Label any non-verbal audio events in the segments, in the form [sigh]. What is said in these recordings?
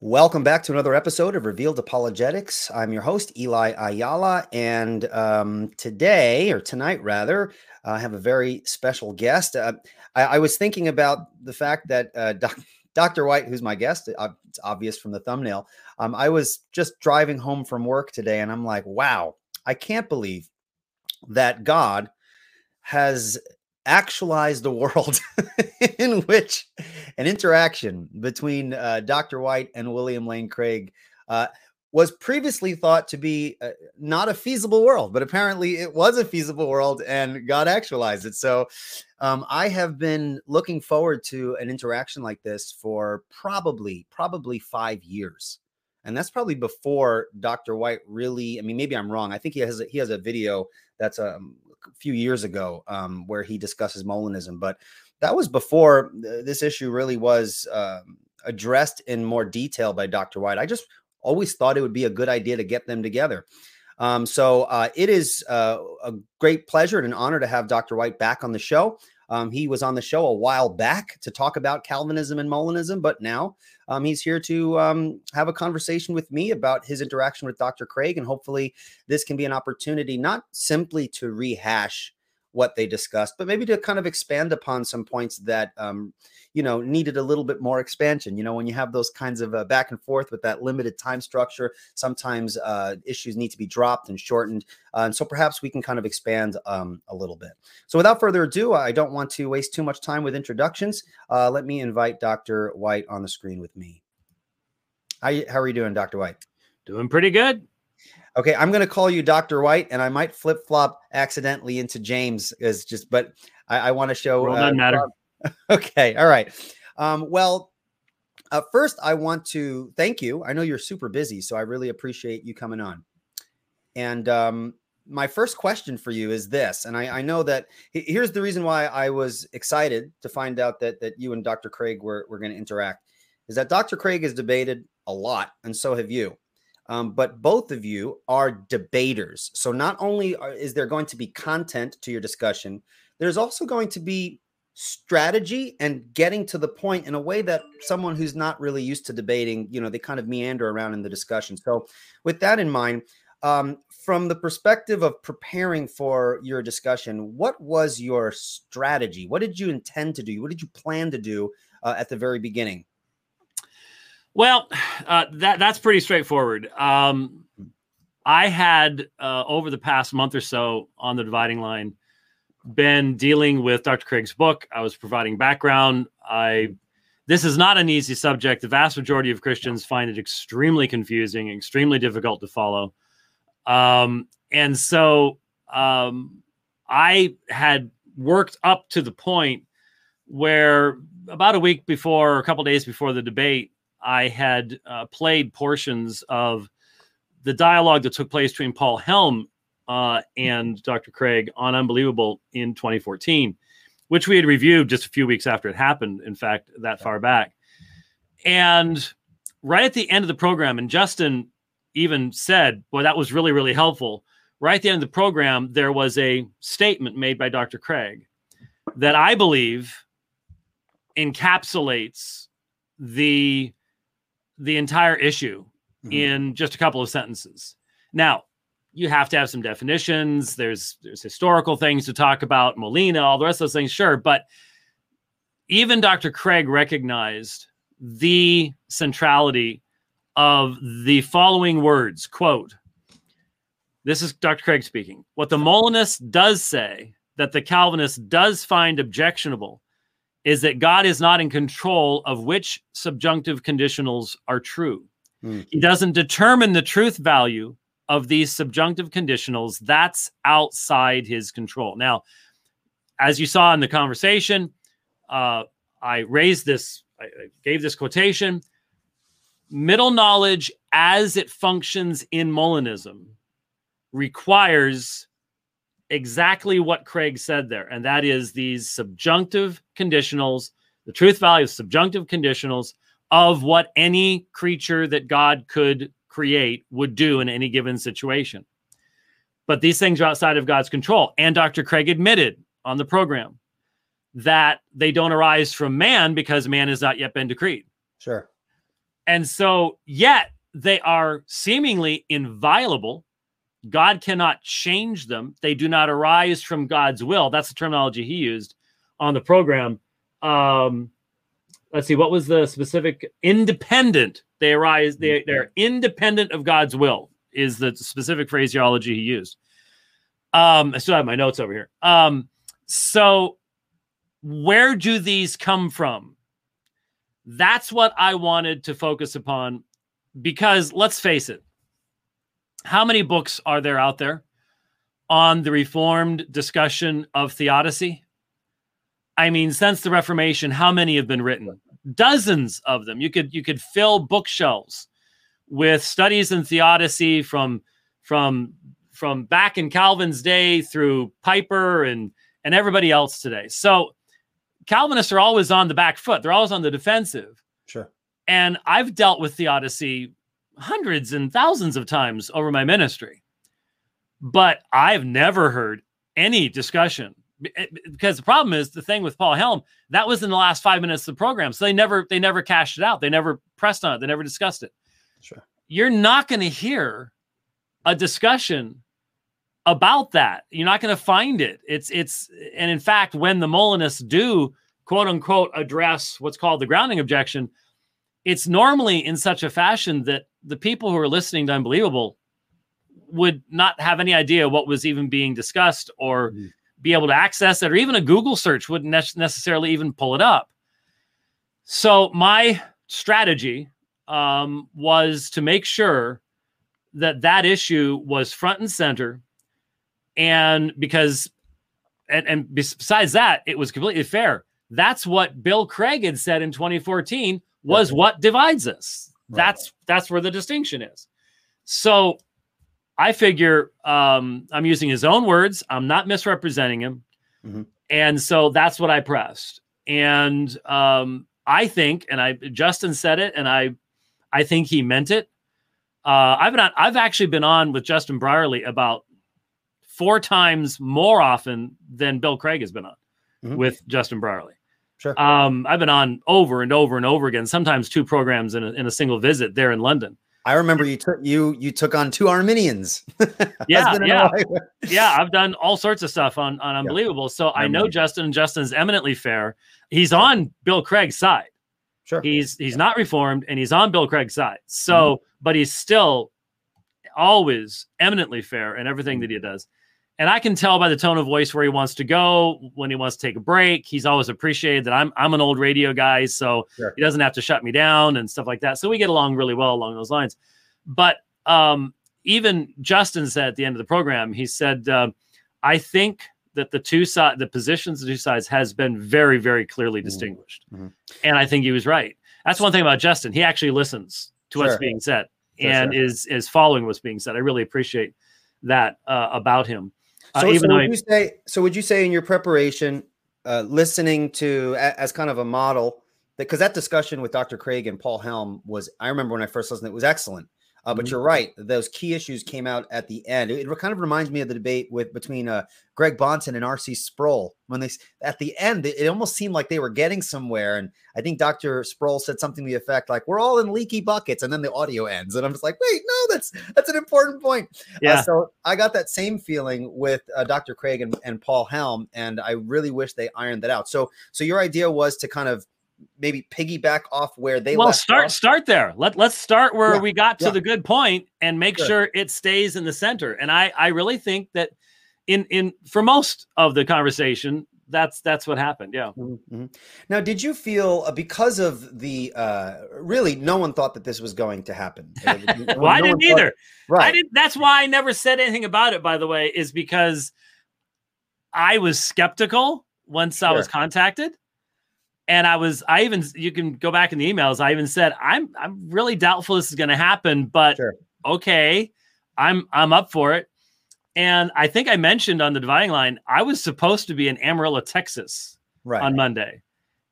Welcome back to another episode of Revealed Apologetics. I'm your host, Eli Ayala, and um, today, or tonight rather, I have a very special guest. Uh, I, I, was thinking about the fact that uh, [laughs] doc, Dr. White, who's my guest, uh, it's obvious from the thumbnail. Um, I was just driving home from work today, and I'm like, wow, I can't believe that God has actualized the world [laughs] in which an interaction between uh, Dr. White and William Lane Craig uh, was previously thought to be uh, not a feasible world, but apparently it was a feasible world and God actualized it. So um, I have been looking forward to an interaction like this for probably, probably five years. And that's probably before Dr. White really, I mean, maybe I'm wrong. I think he has a, he has a video that's um, few years ago um, where he discusses Molinism, but that was before this issue really was um, addressed in more detail by Dr. White. I just always thought it would be a good idea to get them together. Um, so uh, it is uh, a great pleasure and an honor to have Dr. White back on the show. Um, he was on the show a while back to talk about Calvinism and Molinism, but now um, he's here to um, have a conversation with me about his interaction with Dr. Craig. And hopefully, this can be an opportunity not simply to rehash what they discussed, but maybe to kind of expand upon some points that um, you know needed a little bit more expansion. You know, when you have those kinds of uh, back and forth with that limited time structure, sometimes uh, issues need to be dropped and shortened, uh, and so perhaps we can kind of expand um, a little bit. So, without further ado, I don't want to waste too much time with introductions. Uh, let me invite Dr. White on the screen with me. How, how are you doing, Dr. White? Doing pretty good. Okay, I'm going to call you Dr. White, and I might flip flop accidentally into James, is just, but I, I want to show. Well, uh, matter. [laughs] okay, all right. Um, well, uh, first, I want to thank you. I know you're super busy, so I really appreciate you coming on. And um, my first question for you is this, and I, I, know that here's the reason why I was excited to find out that that you and Dr. Craig were, were going to interact, is that Dr. Craig has debated a lot, and so have you. Um, but both of you are debaters. So not only are, is there going to be content to your discussion, there's also going to be strategy and getting to the point in a way that someone who's not really used to debating, you know, they kind of meander around in the discussion. So with that in mind, um, from the perspective of preparing for your discussion, what was your strategy? What did you intend to do? What did you plan to do uh, at the very beginning? Well, uh, that that's pretty straightforward. Um, I had uh, over the past month or so on the dividing line been dealing with Dr. Craig's book. I was providing background. I this is not an easy subject. The vast majority of Christians find it extremely confusing, extremely difficult to follow. Um, and so um, I had worked up to the point where about a week before, a couple days before the debate, I had uh, played portions of the dialogue that took place between Paul Helm uh, and Dr. Craig on Unbelievable in 2014, which we had reviewed just a few weeks after it happened, in fact, that far back. And right at the end of the program, and Justin even said, Boy, that was really, really helpful. Right at the end of the program, there was a statement made by Dr. Craig that I believe encapsulates the the entire issue mm-hmm. in just a couple of sentences. Now, you have to have some definitions. There's there's historical things to talk about, Molina, all the rest of those things, sure. But even Dr. Craig recognized the centrality of the following words quote this is dr craig speaking what the molinist does say that the calvinist does find objectionable is that God is not in control of which subjunctive conditionals are true. Mm. He doesn't determine the truth value of these subjunctive conditionals. That's outside his control. Now, as you saw in the conversation, uh, I raised this, I gave this quotation middle knowledge as it functions in Molinism requires exactly what Craig said there, and that is these subjunctive conditionals, the truth value of subjunctive conditionals of what any creature that God could create would do in any given situation. But these things are outside of God's control. And Dr. Craig admitted on the program that they don't arise from man because man has not yet been decreed. Sure. And so, yet they are seemingly inviolable. God cannot change them. They do not arise from God's will. That's the terminology he used on the program. Um, let's see, what was the specific? Independent. They arise. They they're independent of God's will. Is the specific phraseology he used. Um, I still have my notes over here. Um, so where do these come from? That's what I wanted to focus upon because let's face it, how many books are there out there on the reformed discussion of theodicy? I mean, since the Reformation, how many have been written? Dozens of them. You could you could fill bookshelves with studies in theodicy from from from back in Calvin's day through Piper and and everybody else today. So Calvinists are always on the back foot. They're always on the defensive. Sure. And I've dealt with theodicy hundreds and thousands of times over my ministry. But I've never heard any discussion because the problem is the thing with Paul Helm that was in the last five minutes of the program, so they never they never cashed it out, they never pressed on it, they never discussed it. Sure, you're not going to hear a discussion about that. You're not going to find it. It's it's and in fact, when the Molinists do quote unquote address what's called the grounding objection, it's normally in such a fashion that the people who are listening to Unbelievable would not have any idea what was even being discussed or mm-hmm. Be able to access it, or even a Google search wouldn't ne- necessarily even pull it up. So my strategy um, was to make sure that that issue was front and center and because and, and besides that it was completely fair that's what bill craig had said in 2014 was right. what divides us right. that's that's where the distinction is so i figure um, i'm using his own words i'm not misrepresenting him mm-hmm. and so that's what i pressed and um, i think and i justin said it and i i think he meant it uh, I've been on, I've actually been on with Justin Brierley about four times more often than Bill Craig has been on mm-hmm. with Justin Brierley. Sure. Um, I've been on over and over and over again, sometimes two programs in a, in a single visit there in London. I remember you took you you took on two Arminians. [laughs] yeah, yeah, yeah. I've done all sorts of stuff on on Unbelievable. Yeah. So I, I know Justin, and Justin's eminently fair. He's on Bill Craig's side. Sure. He's he's not reformed, and he's on Bill Craig's side. So, mm-hmm. but he's still always eminently fair in everything that he does. And I can tell by the tone of voice where he wants to go, when he wants to take a break. He's always appreciated that I'm I'm an old radio guy, so sure. he doesn't have to shut me down and stuff like that. So we get along really well along those lines. But um, even Justin said at the end of the program, he said, uh, "I think that the two side, the positions of the two sides, has been very, very clearly mm-hmm. distinguished." Mm-hmm. And I think he was right. That's one thing about Justin; he actually listens to sure. what's being said For and sure. is is following what's being said. I really appreciate that uh, about him. Uh, so, so would I, you say? So would you say in your preparation, uh, listening to a, as kind of a model, because that, that discussion with Dr. Craig and Paul Helm was, I remember when I first listened, it was excellent. Uh, but mm-hmm. you're right; those key issues came out at the end. It, it kind of reminds me of the debate with between uh, Greg Bahnsen and R.C. Sproul when they at the end it, it, almost seemed like they were getting somewhere. And I think Dr. Sproul said something to the effect like, "We're all in leaky buckets," and then the audio ends, and I'm just like, "Wait, no, that's that's an important point." Uh, yeah. Uh, so I got that same feeling with uh, Dr. Craig and, and Paul Helm, and I really wish they ironed that out. So so your idea was to kind of maybe piggyback off where they well start off. start there let, let's start where yeah, we got to yeah. the good point and make sure. sure it stays in the center and i i really think that in in for most of the conversation that's that's what happened yeah mm-hmm. mm-hmm. now did you feel uh, because of the uh really no one thought that this was going to happen [laughs] well no i didn't either thought, right i didn't that's why i never said anything about it by the way is because i was skeptical once sure. i was contacted and I was, I even, you can go back in the emails. I even said, I'm, I'm really doubtful this is going to happen, but sure. okay, I'm, I'm up for it. And I think I mentioned on the dividing line, I was supposed to be in Amarillo, Texas right. on Monday,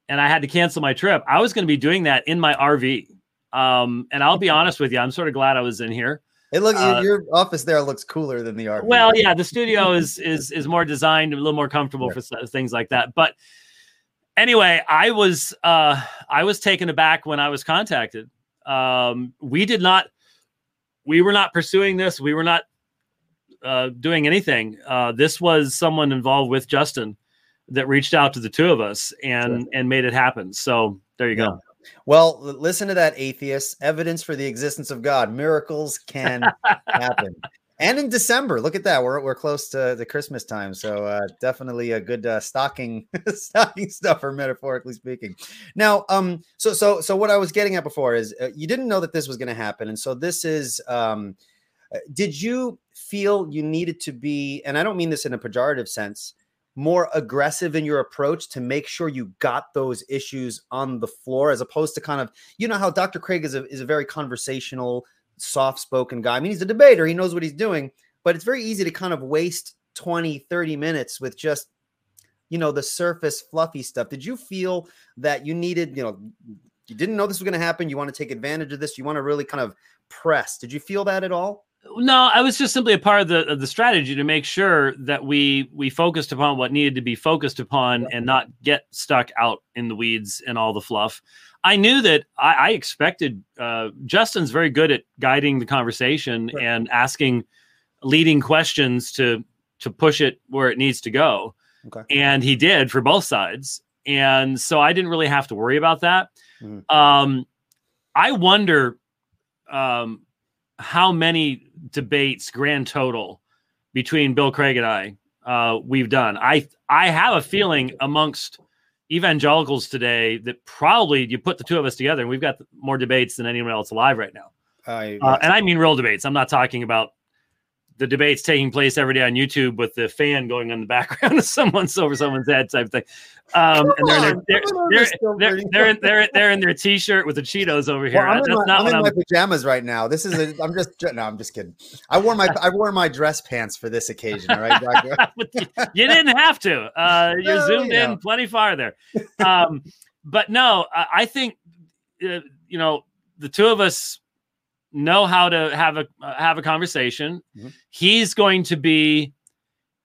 and I had to cancel my trip. I was going to be doing that in my RV. Um, and I'll be honest with you, I'm sort of glad I was in here. It look uh, your office there looks cooler than the RV. Well, yeah, the studio is is is more designed, a little more comfortable for things like that. But anyway, I was uh, I was taken aback when I was contacted Um, we did not. We were not pursuing this. We were not uh, doing anything. Uh, this was someone involved with Justin that reached out to the two of us and sure. and made it happen. So there you yeah. go. Well, listen to that, atheist. Evidence for the existence of God. Miracles can [laughs] happen. And in December, look at that. We're, we're close to the Christmas time. So uh, definitely a good uh, stocking [laughs] stocking stuffer, metaphorically speaking. Now, um, so so so what I was getting at before is uh, you didn't know that this was going to happen. And so this is um, uh, did you feel you needed to be, and I don't mean this in a pejorative sense, more aggressive in your approach to make sure you got those issues on the floor as opposed to kind of you know how Dr. Craig is a is a very conversational, soft-spoken guy. I mean, he's a debater, he knows what he's doing, but it's very easy to kind of waste 20, 30 minutes with just you know the surface fluffy stuff. Did you feel that you needed, you know, you didn't know this was going to happen, you want to take advantage of this, you want to really kind of press. Did you feel that at all? No, I was just simply a part of the of the strategy to make sure that we we focused upon what needed to be focused upon and not get stuck out in the weeds and all the fluff. I knew that I, I expected uh, Justin's very good at guiding the conversation right. and asking leading questions to to push it where it needs to go. Okay. And he did for both sides. And so I didn't really have to worry about that. Mm. Um, I wonder um, how many debates grand total between Bill Craig and I uh, we've done. I I have a feeling amongst evangelicals today that probably you put the two of us together and we've got more debates than anyone else alive right now. Uh, and I mean real debates. I'm not talking about the debates taking place every day on YouTube with the fan going on the background [laughs] of someone's over someone's head type thing. Um, and they're, in their, they're, they're, they're, they're, in, they're, they're in their t-shirt with the Cheetos over here. Well, I'm in, my, I'm in my pajamas right now. This is a, I'm just no, I'm just kidding. I wore my I wore my dress pants for this occasion. All right, [laughs] you didn't have to. Uh, [laughs] you're no, zoomed you know. in plenty farther. Um, but no, I think uh, you know the two of us know how to have a uh, have a conversation. Mm-hmm. He's going to be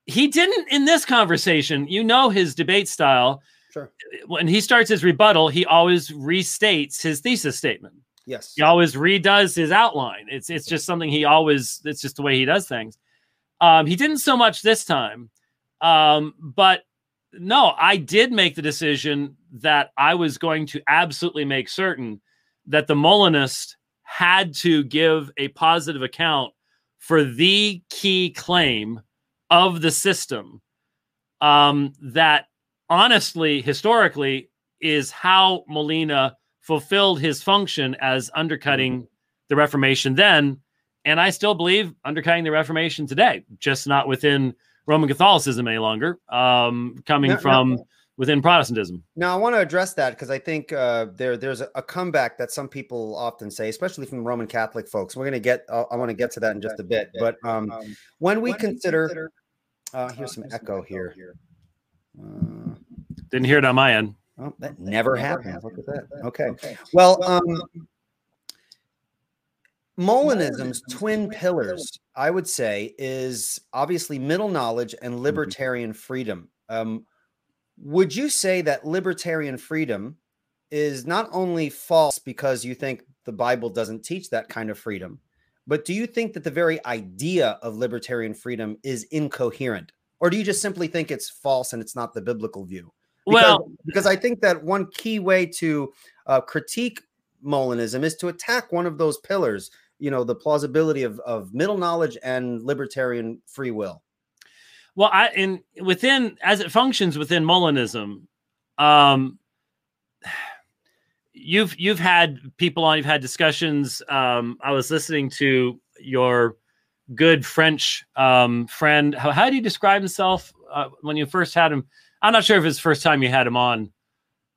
he didn't in this conversation. You know his debate style. Sure. When he starts his rebuttal, he always restates his thesis statement. Yes. He always redoes his outline. It's it's just something he always it's just the way he does things. Um, he didn't so much this time. Um, but no, I did make the decision that I was going to absolutely make certain that the Molinist had to give a positive account for the key claim of the system um, that honestly, historically, is how Molina fulfilled his function as undercutting mm-hmm. the Reformation then. And I still believe undercutting the Reformation today, just not within Roman Catholicism any longer, um, coming no, from. No within Protestantism. Now, I want to address that because I think uh, there there's a, a, comeback that some people often say, especially from Roman Catholic folks. We're going to get. Uh, I want to get to that in just a bit. But um, um, when we when consider, consider uh, here's some echo here. Uh, Didn't hear it on my end. Oh, that never, never happened. happened. Look at that. Okay. okay. Well, um, Molinism's twin pillars, I would say, is obviously middle knowledge and mm-hmm. libertarian freedom. Um, would you say that libertarian freedom is not only false because you think the Bible doesn't teach that kind of freedom, but do you think that the very idea of libertarian freedom is incoherent? Or do you just simply think it's false and it's not the biblical view? Because, well, because I think that one key way to uh, critique Molinism is to attack one of those pillars, you know, the plausibility of, of middle knowledge and libertarian free will. Well, I in within as it functions within Molinism, um, [sighs] you've you've had people on, you've had discussions. Um, I was listening to your good French um, friend. How, how do you describe himself uh, when you first had him? I'm not sure if it's the first time you had him on.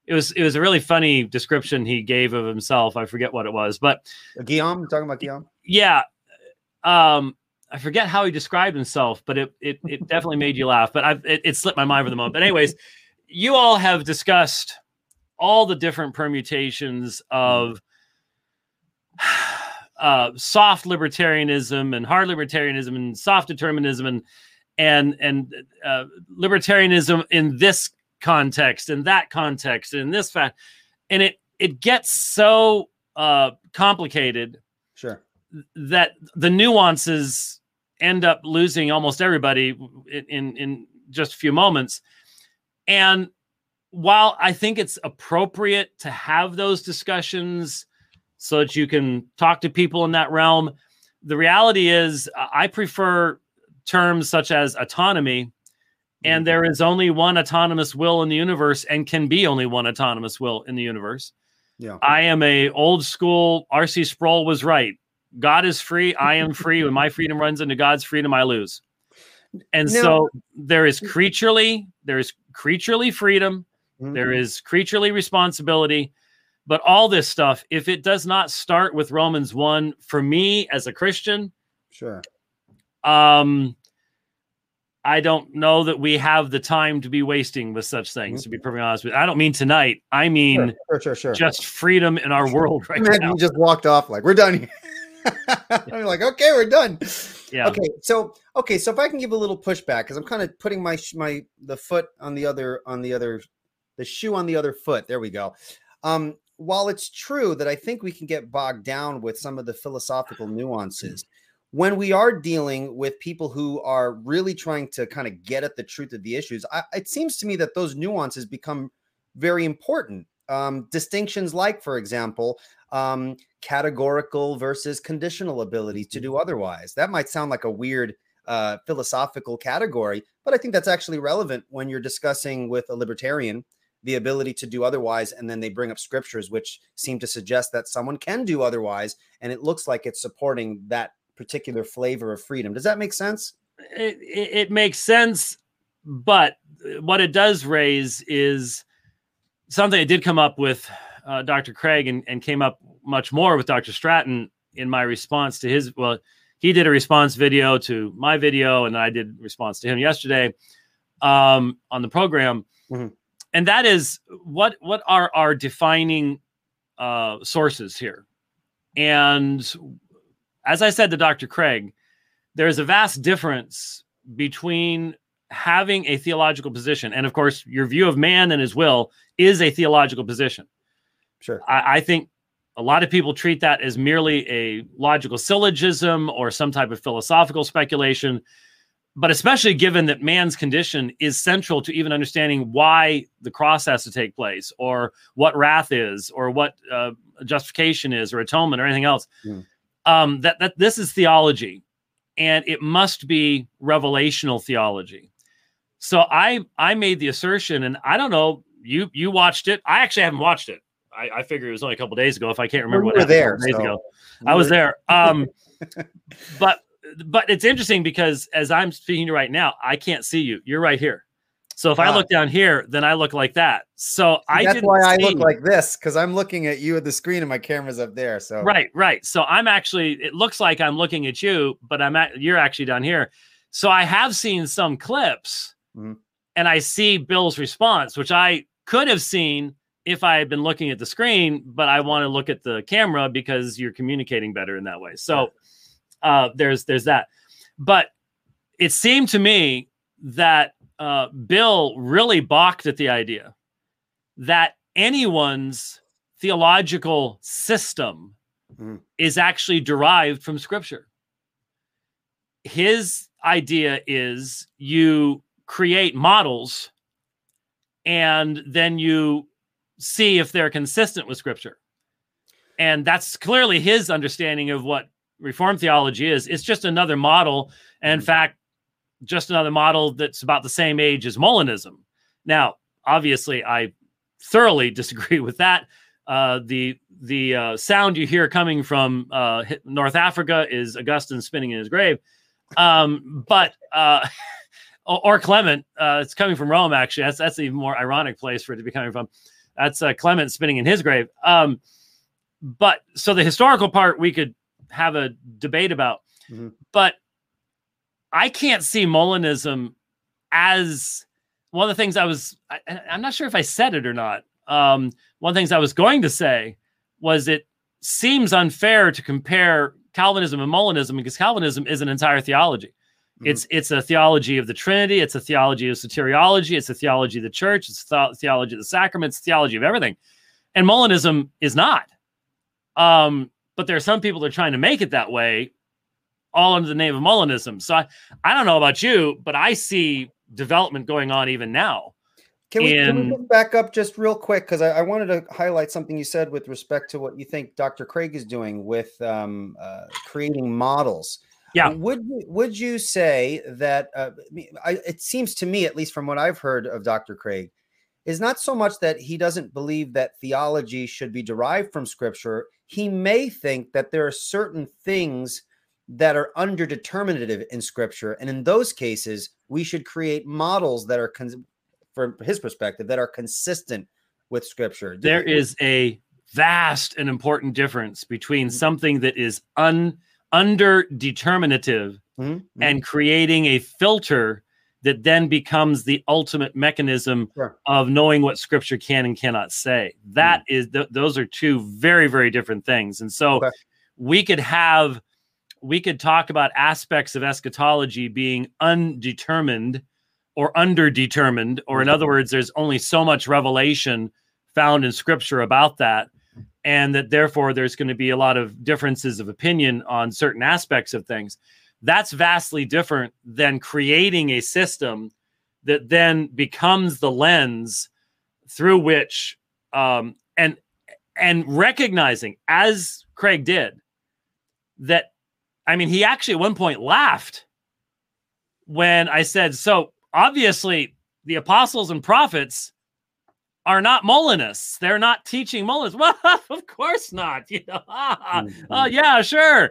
It was it was a really funny description he gave of himself. I forget what it was, but Guillaume talking about Guillaume. Yeah, um, I forget how he described himself, but it it, it definitely made you laugh. But I it, it slipped my mind for the moment. But anyways, you all have discussed all the different permutations of [sighs] uh, soft libertarianism and hard libertarianism and soft determinism and and and uh, libertarianism in this context and that context and this fact, and it it gets so uh, complicated Sure. that the nuances end up losing almost everybody in, in just a few moments. And while I think it's appropriate to have those discussions so that you can talk to people in that realm, the reality is uh, I prefer terms such as autonomy. And there is only one autonomous will in the universe, and can be only one autonomous will in the universe. Yeah. I am a old school. R.C. Sproul was right. God is free. I am free. When my freedom runs into God's freedom, I lose. And Now- so there is creaturely, there is creaturely freedom, Mhm. there is creaturely responsibility. But all this stuff, if it does not start with Romans 1, for me as a Christian, Sure. um, I don't know that we have the time to be wasting with such things, to be perfectly honest with you. I don't mean tonight. I mean Sure, sure, sure. just freedom in our world right now. you just walked off like we're done here. [laughs] I'm like, okay, we're done. Yeah. Okay, so okay, so if I can give a little pushback, because I'm kind of putting my my the foot on the other on the other the shoe on the other foot. There we go. Um, while it's true that I think we can get bogged down with some of the philosophical nuances, when we are dealing with people who are really trying to kind of get at the truth of the issues, I, it seems to me that those nuances become very important. Um, distinctions like, for example, um, categorical versus conditional ability to do otherwise. That might sound like a weird uh, philosophical category, but I think that's actually relevant when you're discussing with a libertarian the ability to do otherwise. And then they bring up scriptures which seem to suggest that someone can do otherwise. And it looks like it's supporting that particular flavor of freedom. Does that make sense? it, it, it makes sense, but what it does raise is something that did come up with uh, Dr. Craig and, and came up much more with Dr. Stratton in my response to his. Well, he did a response video to my video, and I did response to him yesterday um, on the program. Mhm. And that is what what are our defining uh, sources here? And as I said to Dr. Craig, there's a vast difference between having a theological position, and of course, your view of man and his will is a theological position. Sure. I, I think a lot of people treat that as merely a logical syllogism or some type of philosophical speculation. But especially given that man's condition is central to even understanding why the cross has to take place, or what wrath is, or what uh, justification is, or atonement, or anything else, Mm. um, that that this is theology, and it must be revelational theology. So I I made the assertion, and I don't know you you watched it. I actually haven't watched it. I, I figured it was only a couple days ago. If I can't remember we what happened there, days so ago, I was there. [laughs] Um, but but it's interesting because as I'm speaking to you right now, I can't see you. You're right here. So if I Ah. look down here, then I look like that. So I That's why I look like this because I'm looking at you at the screen and my camera's up there. So Right, right. So I'm actually. It looks like I'm looking at you, but I'm at. You're actually down here. So I have seen some clips, Mhm. and I see Bill's response, which I could have seen if I had been looking at the screen, but I want to look at the camera because you're communicating better in that way. So uh, there's there's that. But it seemed to me that uh, Bill really balked at the idea that anyone's theological system Mhm. is actually derived from Scripture. His idea is you create models and then you see if they're consistent with Scripture. And that's clearly his understanding of what Reformed theology is. It's just another model. And in Mhm. fact, just another model that's about the same age as Molinism. Now, obviously, I thoroughly [laughs] disagree with that. Uh, the the uh, sound you hear coming from uh, North Africa is Augustine spinning in his grave, um, but uh, [laughs] or, or Clement. Uh, it's coming from Rome. Actually, that's that's an even more ironic place for it to be coming from. That's uh, Clement spinning in his grave. Um, but so the historical part we could have a debate about, Mhm. but I can't see Molinism as one of the things I was. I, I'm not sure if I said it or not. Um, one of the things I was going to say was it seems unfair to compare Calvinism and Molinism because Calvinism is an entire theology. Mhm. It's it's a theology of the Trinity. It's a theology of soteriology. It's a theology of the church. It's the- theology of the sacraments. Theology of everything. And Molinism is not. Um, but there are some people that are trying to make it that way, all under the name of Molinism. So I, I don't know about you, but I see development going on even now. Can we, in, can we back up just real quick? Because I, I, wanted to highlight something you said with respect to what you think Dr. Craig is doing with um, uh, creating models. Yeah. Would would you say that uh, I, it seems to me, at least from what I've heard of Dr. Craig, is not so much that he doesn't believe that theology should be derived from Scripture. He may think that there are certain things that are underdeterminative in Scripture, and in those cases, we should create models that are, con- from his perspective, that are consistent with Scripture. There is a vast and important difference between mm-hmm. something that is un under determinative mm-hmm. and creating a filter that then becomes the ultimate mechanism sure. of knowing what scripture can and cannot say That mm-hmm. is th- those are two very very different things and so okay. we could have we could talk about aspects of eschatology being undetermined or underdetermined or in mm-hmm. other words there's only so much revelation found in scripture about that and that therefore there's going to be a lot of differences of opinion on certain aspects of things. That's vastly different than creating a system that then becomes the lens through which um, and and recognizing as Craig did that I mean he actually at one point laughed when I said so obviously the apostles and prophets are not Molinists. They're not teaching Molinists. [laughs] Well, of course not. You know, [laughs] mm-hmm. oh yeah, sure.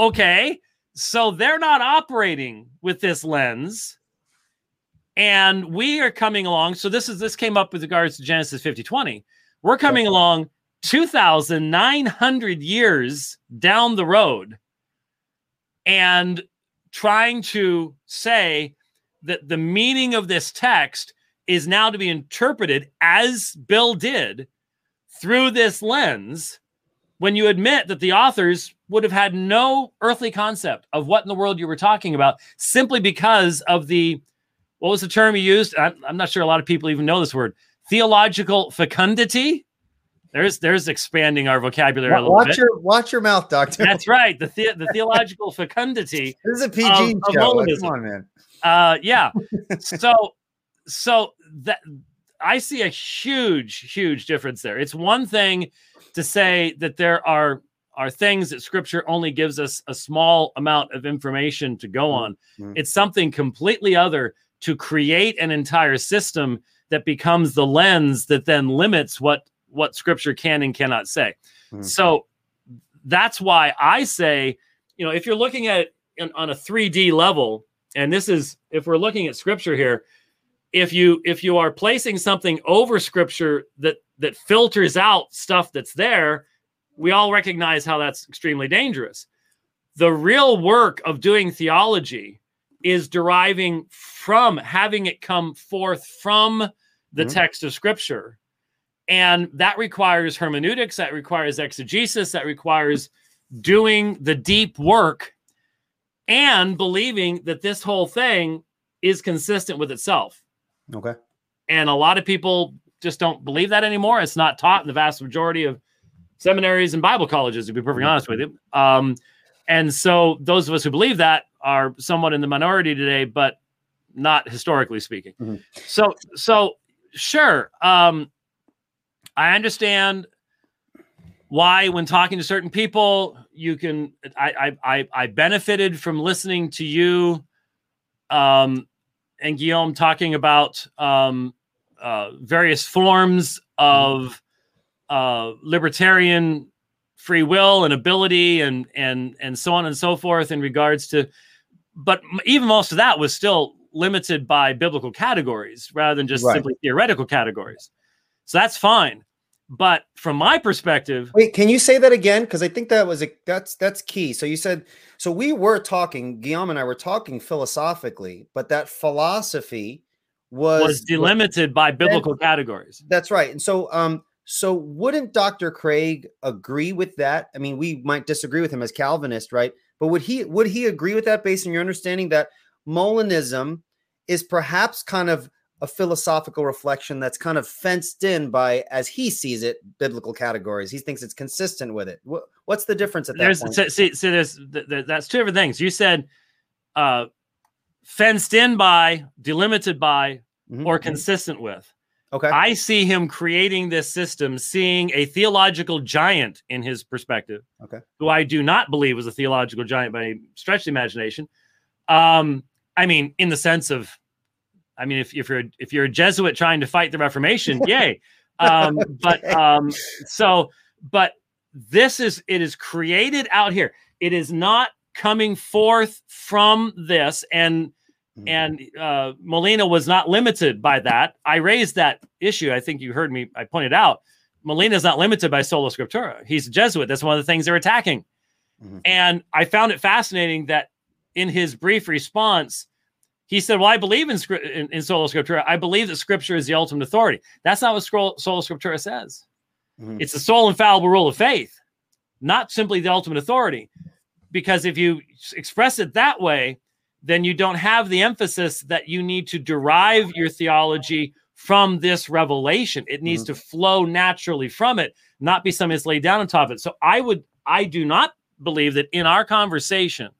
Okay, so they're not operating with this lens, and we are coming along. So this is this came up with regards to Genesis 50 20. We're coming along 2,900 years down the road and trying to say that the meaning of this text is now to be interpreted as Bill did through this lens when you admit that the authors would have had no earthly concept of what in the world you were talking about simply because of the what was the term you used? I'm, I'm not sure a lot of people even know this word. Theological fecundity? There's there's expanding our vocabulary watch, a little watch bit. your watch your mouth doctor. That's [laughs] right. The, the, the theological fecundity this is a pg of, show. Of come on man. Uh yeah. So so that I see a huge, huge difference there. It's one thing to say that there are are things that scripture only gives us a small amount of information to go on. Mm-hmm. It's something completely other to create an entire system that becomes the lens that then limits what what scripture can and cannot say. Mm-hmm. So that's why I say, you know, if you're looking at it on a 3D level, and this is if we're looking at scripture here, if you if you are placing something over scripture that that filters out stuff that's there we all recognize how that's extremely dangerous. The real work of doing theology is deriving from having it come forth from the mm-hmm. text of scripture. And that requires hermeneutics that requires exegesis that requires doing the deep work and believing that this whole thing is consistent with itself Okay. And a lot of people just don't believe that anymore. It's not taught in the vast majority of seminaries and Bible colleges, to be perfectly honest with you. Um, and so those of us who believe that are somewhat in the minority today, but not historically speaking. Mm-hmm. So, so sure. Um, I understand why when talking to certain people, you can, I, I, I, I benefited from listening to you, um, and Guillaume talking about um, uh, various forms of uh, libertarian free will and ability and and and so on and so forth in regards to but even most of that was still limited by biblical categories rather than just right. simply theoretical categories so that's fine but from my perspective wait can you say that again? Because i think that was a that's that's key. So you said so we were talking guillaume and i were talking philosophically but that philosophy was was delimited by biblical categories. That's right. And so um so wouldn't dr craig agree with that? I mean we might disagree with him as calvinist right? But would he would he agree with that based on your understanding that molinism is perhaps kind of a philosophical reflection that's kind of fenced in by, as he sees it, biblical categories. He thinks it's consistent with it. What's the difference at that there's, point? So, see, see, there's that's two different things. You said uh, fenced in by, delimited by, mm-hmm. or consistent with. Okay. I see him creating this system, seeing a theological giant in his perspective. Okay. Who I do not believe was a theological giant by stretch the imagination. Um, I mean, in the sense of, I mean, if, if you're if you're a Jesuit trying to fight the Reformation, [laughs] yay. Um, but um, so, but this is it is created out here. It is not coming forth from this and Mm-hmm. And uh, Molina was not limited by that. I raised that issue. I think you heard me. I pointed out Molina is not limited by sola scriptura. He's a Jesuit. That's one of the things they're attacking. Mm-hmm. And I found it fascinating that in his brief response, he said, "Well, I believe in, in, in sola scriptura. I believe that Scripture is the ultimate authority. That's not what sola scriptura says. Mm-hmm. It's the sole infallible rule of faith, not simply the ultimate authority. Because if you express it that way, then you don't have the emphasis that you need to derive your theology from this revelation. It needs mm-hmm. to flow naturally from it, not be something that's laid down on top of it. So I would, I do not believe that in our conversation,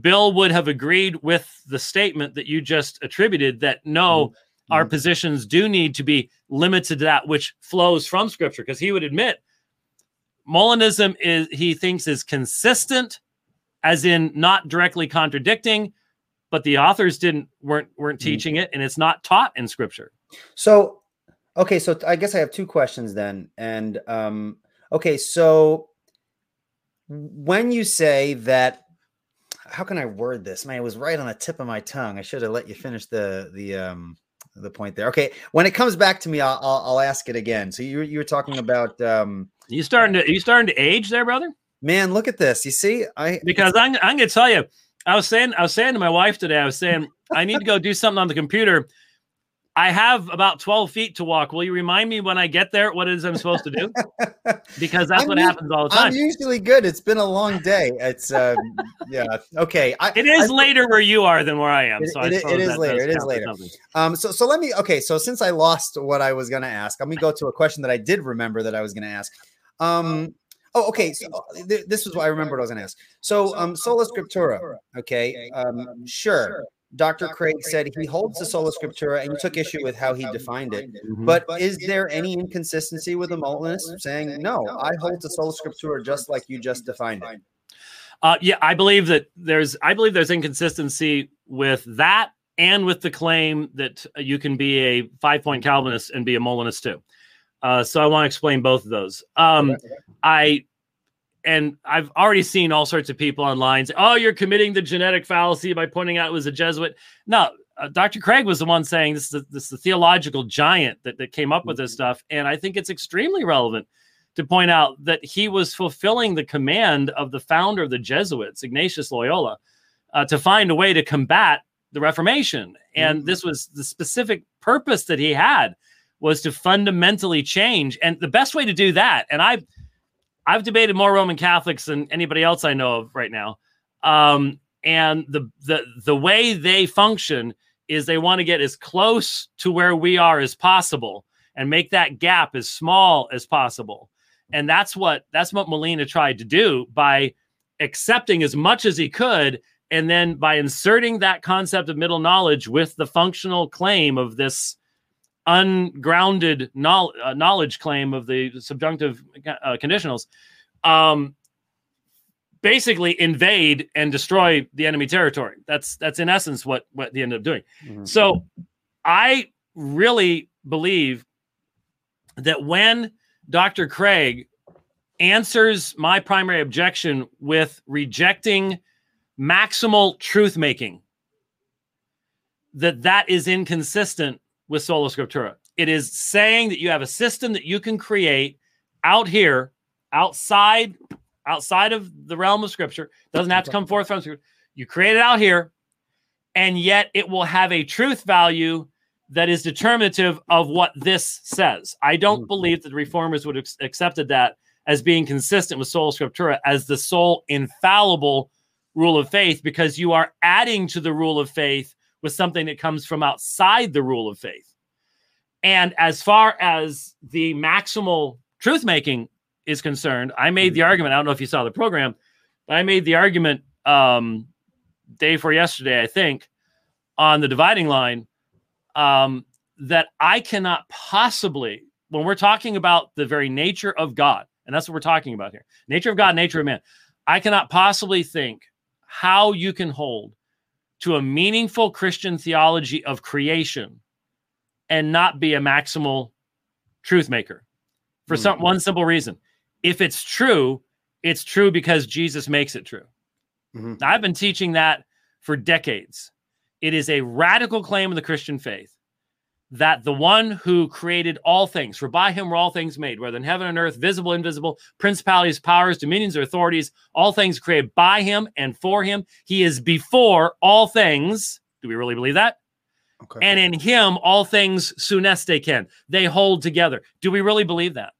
Bill would have agreed with the statement that you just attributed that no, mm-hmm. our positions do need to be limited to that which flows from scripture, because he would admit Molinism is, he thinks, is consistent as in not directly contradicting, but the authors didn't weren't weren't mm-hmm. teaching it, and it's not taught in scripture. So, okay, so I guess I have two questions then, and um, okay, so when you say that how can I word this? Man, it was right on the tip of my tongue. I should have let you finish the the um the point there. Okay, when it comes back to me, I'll I'll, I'll ask it again. So you you were talking about um you starting to you starting to age there, brother? Man, look at this. You see, I because I'm I'm gonna tell you, I was saying I was saying to my wife today, I was saying I need to go do something on the computer. I have about 12 feet to walk. Will you remind me when I get there what it is I'm supposed to do? [laughs] Because that's I'm what happens all the time. I'm usually good. It's been a long day. It's uh, yeah. Okay. I, it is I, later where you are than where I am. It, so it, it is later. It is later. Um. So so let me. Okay. So since I lost what I was going to ask, let me go to a question that I did remember that I was going to ask. Um. Oh, okay. So uh, th- this was what I remember what I was going to ask. So, um, sola scriptura. Okay. Um, sure. Dr. Craig said he holds the sola scriptura and took issue with how he defined it. Mm-hmm. But is there any inconsistency with the Molinist saying, no, I hold the sola scriptura just like you just defined it? Uh, yeah, I believe that there's I believe there's inconsistency with that and with the claim that you can be a five point Calvinist and be a Molinist too. Uh, so I want to explain both of those. Um, I and I've already seen all sorts of people online say, "Oh, you're committing the genetic fallacy by pointing out it was a Jesuit." No, uh, Dr. Craig was the one saying this is, the, this is the theological giant that, that came up with this mm-hmm. stuff, and I think it's extremely relevant to point out that he was fulfilling the command of the founder of the Jesuits, Ignatius Loyola, uh, to find a way to combat the Reformation, and mm-hmm. this was the specific purpose that he had was to fundamentally change. And the best way to do that, and I've I've debated more Roman Catholics than anybody else I know of right now. Um, and the the the way they function is they want to get as close to where we are as possible and make that gap as small as possible. And that's what that's what Molina tried to do by accepting as much as he could and then by inserting that concept of middle knowledge with the functional claim of this ungrounded knowledge, uh, knowledge claim of the subjunctive uh, conditionals um, basically invade and destroy the enemy territory that's that's in essence what what they ended up doing mm-hmm. so i really believe that when dr craig answers my primary objection with rejecting maximal truth making that that is inconsistent with sola scriptura. It is saying that you have a system that you can create out here, outside, outside of the realm of scripture. Doesn't have to come forth from scripture. You create it out here, and yet it will have a truth value that is determinative of what this says. I don't mm-hmm. believe that the reformers would have accepted that as being consistent with sola scriptura as the sole infallible rule of faith because you are adding to the rule of faith with something that comes from outside the rule of faith. And as far as the maximal truth making is concerned, I made the argument. I don't know if you saw the program, but I made the argument um, day for yesterday, I think, on the dividing line um, that I cannot possibly, when we're talking about the very nature of God, and that's what we're talking about here nature of God, nature of man, I cannot possibly think how you can hold to a meaningful Christian theology of creation and not be a maximal truth maker for mm-hmm. some one simple reason. If it's true, it's true because Jesus makes it true. Mm-hmm. I've been teaching that for decades. It is a radical claim of the Christian faith that the one who created all things, for by him were all things made, whether in heaven and earth, visible, invisible, principalities, powers, dominions, or authorities, all things created by him and for him. He is before all things. Do we really believe that? Okay. And in him, all things sunesteken. They hold together. Do we really believe that?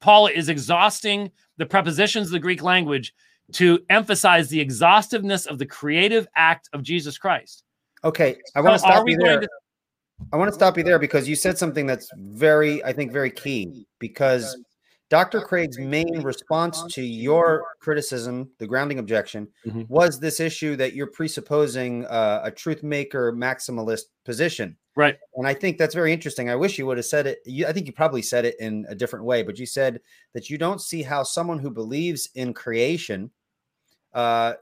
Paul is exhausting the prepositions of the Greek language to emphasize the exhaustiveness of the creative act of Jesus Christ. Okay, I want so to stop you there. To- I want to stop you there because you said something that's very, I think, very key. Because Dr. Craig's main response to your criticism, the grounding objection, mm-hmm. was this issue that you're presupposing uh, a truth maker maximalist position. Right. And I think that's very interesting. I wish you would have said it. You, I think you probably said it in a different way, but you said that you don't see how someone who believes in creation uh,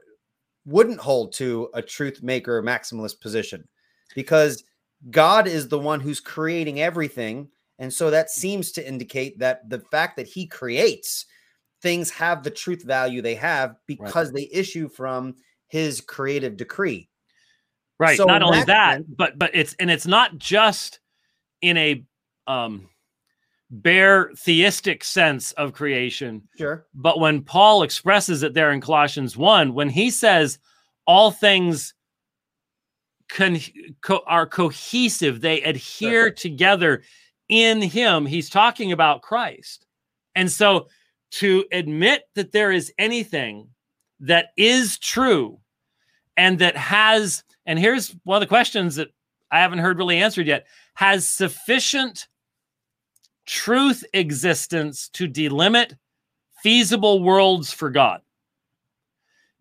wouldn't hold to a truth maker maximalist position because God is the one who's creating everything. And so that seems to indicate that the fact that he creates things have the truth value they have because right. they issue from his creative decree. Right. So not only that, that but but it's and it's not just in a um bare theistic sense of creation. Sure. But when Paul expresses it there in Colossians 1, when he says all things con- co- are cohesive, they adhere Perfect. together in him, he's talking about Christ. And so to admit that there is anything that is true and that has, and here's one of the questions that I haven't heard really answered yet, has sufficient truth existence to delimit feasible worlds for God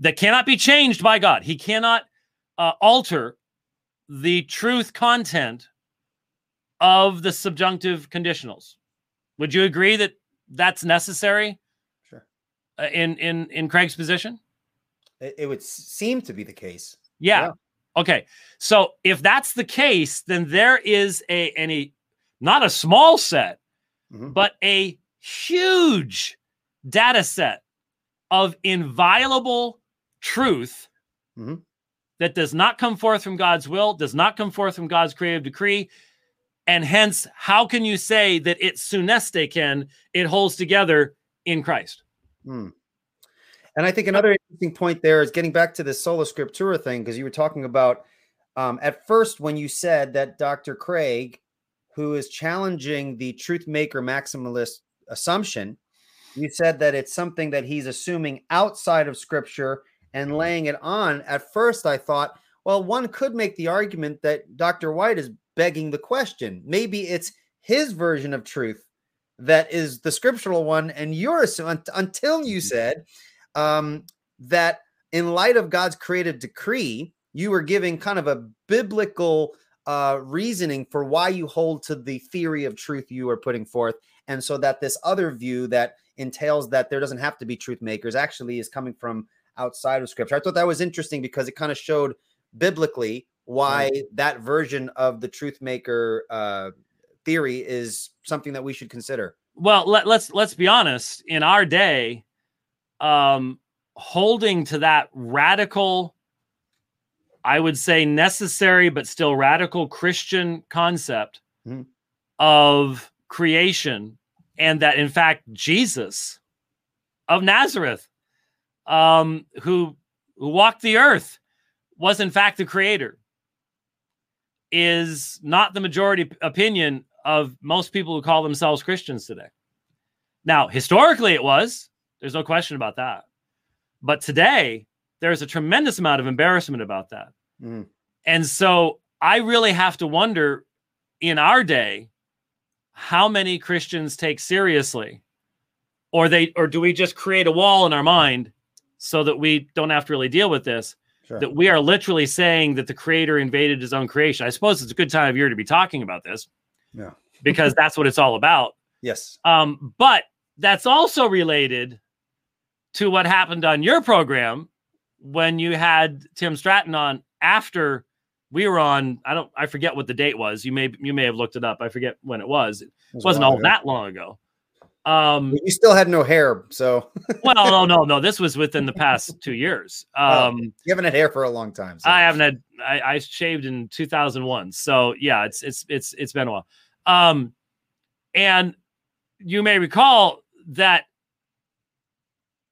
that cannot be changed by God. He cannot uh, alter the truth content of the subjunctive conditionals. Would you agree that that's necessary? Sure. Uh, in in in Craig's position, it, it would seem to be the case. Yeah. yeah. Okay. So if that's the case, then there is a any not a small set, mm-hmm. but a huge data set of inviolable truth mm-hmm that does not come forth from God's will, does not come forth from God's creative decree. And hence, how can you say that it's sunesteken, it holds together in Christ? Hmm. And I think another interesting point there is getting back to the sola scriptura thing, because you were talking about um, at first when you said that Dr. Craig, who is challenging the truth maker maximalist assumption, you said that it's something that he's assuming outside of scripture and laying it on, at first I thought, well, one could make the argument that Dr. White is begging the question. Maybe it's his version of truth that is the scriptural one, and you're until you mm-hmm. said um, that in light of God's creative decree, you were giving kind of a biblical uh, reasoning for why you hold to the theory of truth you are putting forth. And so that this other view that entails that there doesn't have to be truth makers actually is coming from outside of scripture. I thought that was interesting because it kind of showed biblically why right. that version of the truth maker uh, theory is something that we should consider. Well, let, let's let's be honest. In our day, um, holding to that radical, I would say necessary but still radical Christian concept mm-hmm. of creation, and that in fact Jesus of Nazareth um, who who walked the earth was in fact the creator is not the majority opinion of most people who call themselves Christians today. Now, historically, it was. There's no question about that. But today, there's a tremendous amount of embarrassment about that. Mm. And so I really have to wonder in our day how many Christians take seriously or they or do we just create a wall in our mind so that we don't have to really deal with this sure. that we are literally saying that the creator invaded his own creation. I suppose it's a good time of year to be talking about this. Yeah. [laughs] Because that's what it's all about. Yes. Um but that's also related to what happened on your program when you had tim stratton on after we were on i don't i forget what the date was. You may you may have looked it up. I forget when it was. It, it wasn't all that long ago um, you still had no hair, so. [laughs] well, no, no, no. This was within the past [laughs] two years. Oh, um, you haven't had hair for a long time. So. I haven't had. I, I, shaved in 2001, so yeah, it's it's it's it's been a while. Um, and you may recall that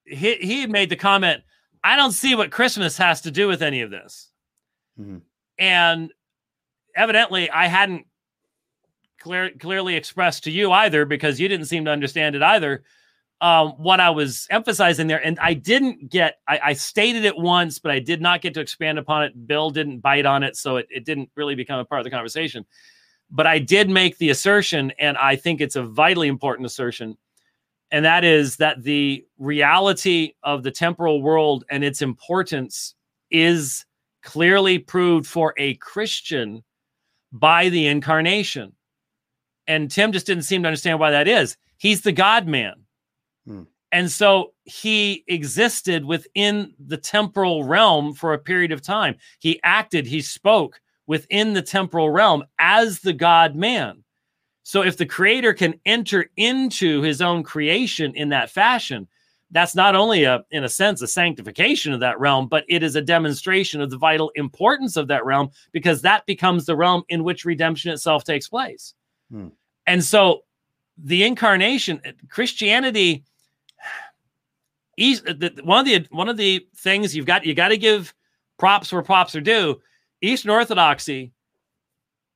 he he made the comment, "I don't see what Christmas has to do with any of this," mm-hmm. and evidently, I hadn't clear, clearly expressed to you either because you didn't seem to understand it either. Um, what I was emphasizing there, and I didn't get, I, I, stated it once, but I did not get to expand upon it. Bill didn't bite on it, so it, it didn't really become a part of the conversation. But I did make the assertion, and I think it's a vitally important assertion, and that is that the reality of the temporal world and its importance is clearly proved for a Christian by the incarnation and Tim just didn't seem to understand why that is. He's the God man. Hmm. And so he existed within the temporal realm for a period of time. He acted, he spoke within the temporal realm as the God man. So if the creator can enter into his own creation in that fashion, that's not only a in a sense a sanctification of that realm, but it is a demonstration of the vital importance of that realm because that becomes the realm in which redemption itself takes place. Hmm. And so the incarnation, Christianity, one of the one of the things you've got you got to give props where props are due. Eastern Orthodoxy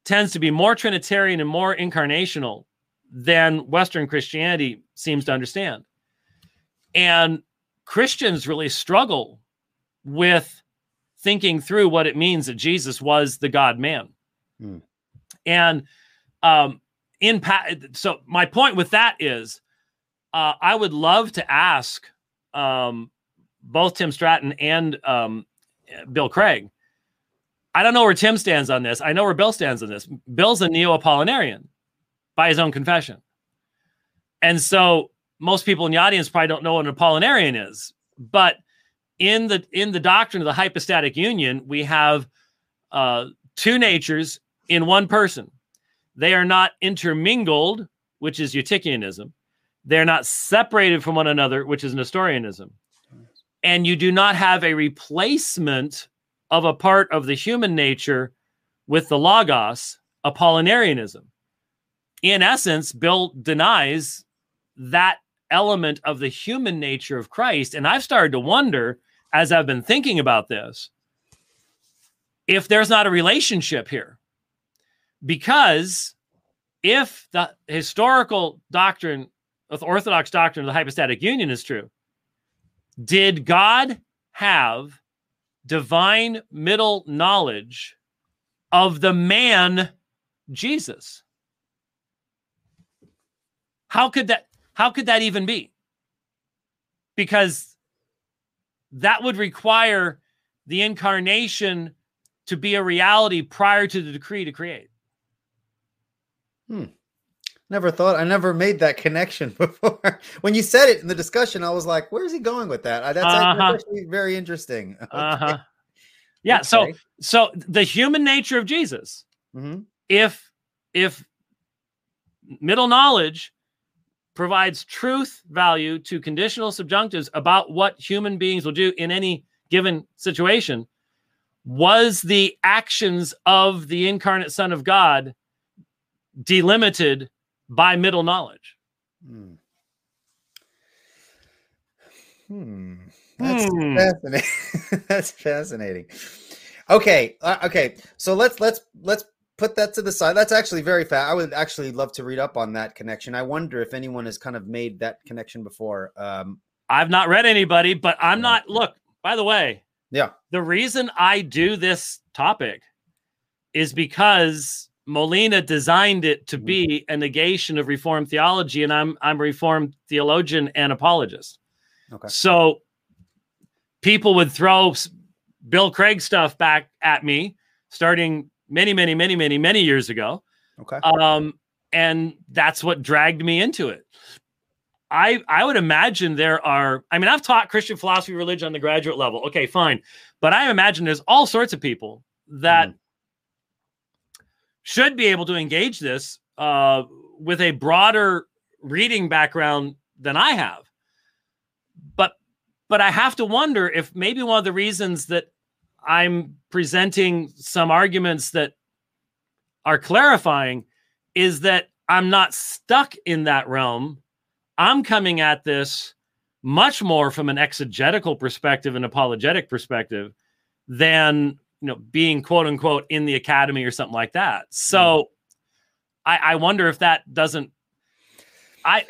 tends to be more Trinitarian and more incarnational than Western Christianity seems to understand. And Christians really struggle with thinking through what it means that Jesus was the God man. Mm. And um, in pa- so my point with that is uh, I would love to ask um, both Tim Stratton and um, Bill Craig. I don't know where Tim stands on this. I know where Bill stands on this. Bill's a neo Apollinarian by his own confession. And so most people in the audience probably don't know what an Apollinarian is. But in the in the doctrine of the hypostatic union, we have uh, two natures in one person. They are not intermingled, which is Eutychianism. They're not separated from one another, which is Nestorianism. And you do not have a replacement of a part of the human nature with the Logos, Apollinarianism. In essence, Bill denies that element of the human nature of Christ. And I've started to wonder, as I've been thinking about this, if there's not a relationship here because if the historical doctrine of Orthodox doctrine of the hypostatic union is true, did God have divine middle knowledge of the man Jesus? How could that how could that even be? Because that would require the incarnation to be a reality prior to the decree to create. Hmm. Never thought I never made that connection [laughs] before. when you said it in the discussion, I was like, "Where's he going with that?" That's uh-huh. actually very interesting. [laughs] Okay. Uh-huh. Yeah. Okay. So, so the human nature of Jesus. Mm-hmm. If if middle knowledge provides truth value to conditional subjunctives about what human beings will do in any given situation, was the actions of the incarnate Son of God delimited by middle knowledge. Hmm. Hmm. That's hmm. fascinating. [laughs] That's fascinating. Okay. Uh, okay. So let's let's let's put that to the side. That's actually very fast. I would actually love to read up on that connection. I wonder if anyone has kind of made that connection before. Um, I've not read anybody, but I'm yeah. not. Look, by the way, yeah. The reason I do this topic is because Molina designed it to be a negation of Reformed theology, and I'm I'm a Reformed theologian and apologist. Okay. So people would throw Bill Craig stuff back at me starting many, many, many, many, many years ago. Okay. Um, and that's what dragged me into it. I I would imagine there are, I mean, I've taught Christian philosophy religion on the graduate level. Okay, fine. But I imagine there's all sorts of people that Mhm. Should be able to engage this uh, with a broader reading background than I have. But but I have to wonder if maybe one of the reasons that I'm presenting some arguments that are clarifying is that I'm not stuck in that realm. I'm coming at this much more from an exegetical perspective and apologetic perspective than you know being quote unquote in the academy or something like that. So mm. I, I wonder if that doesn't I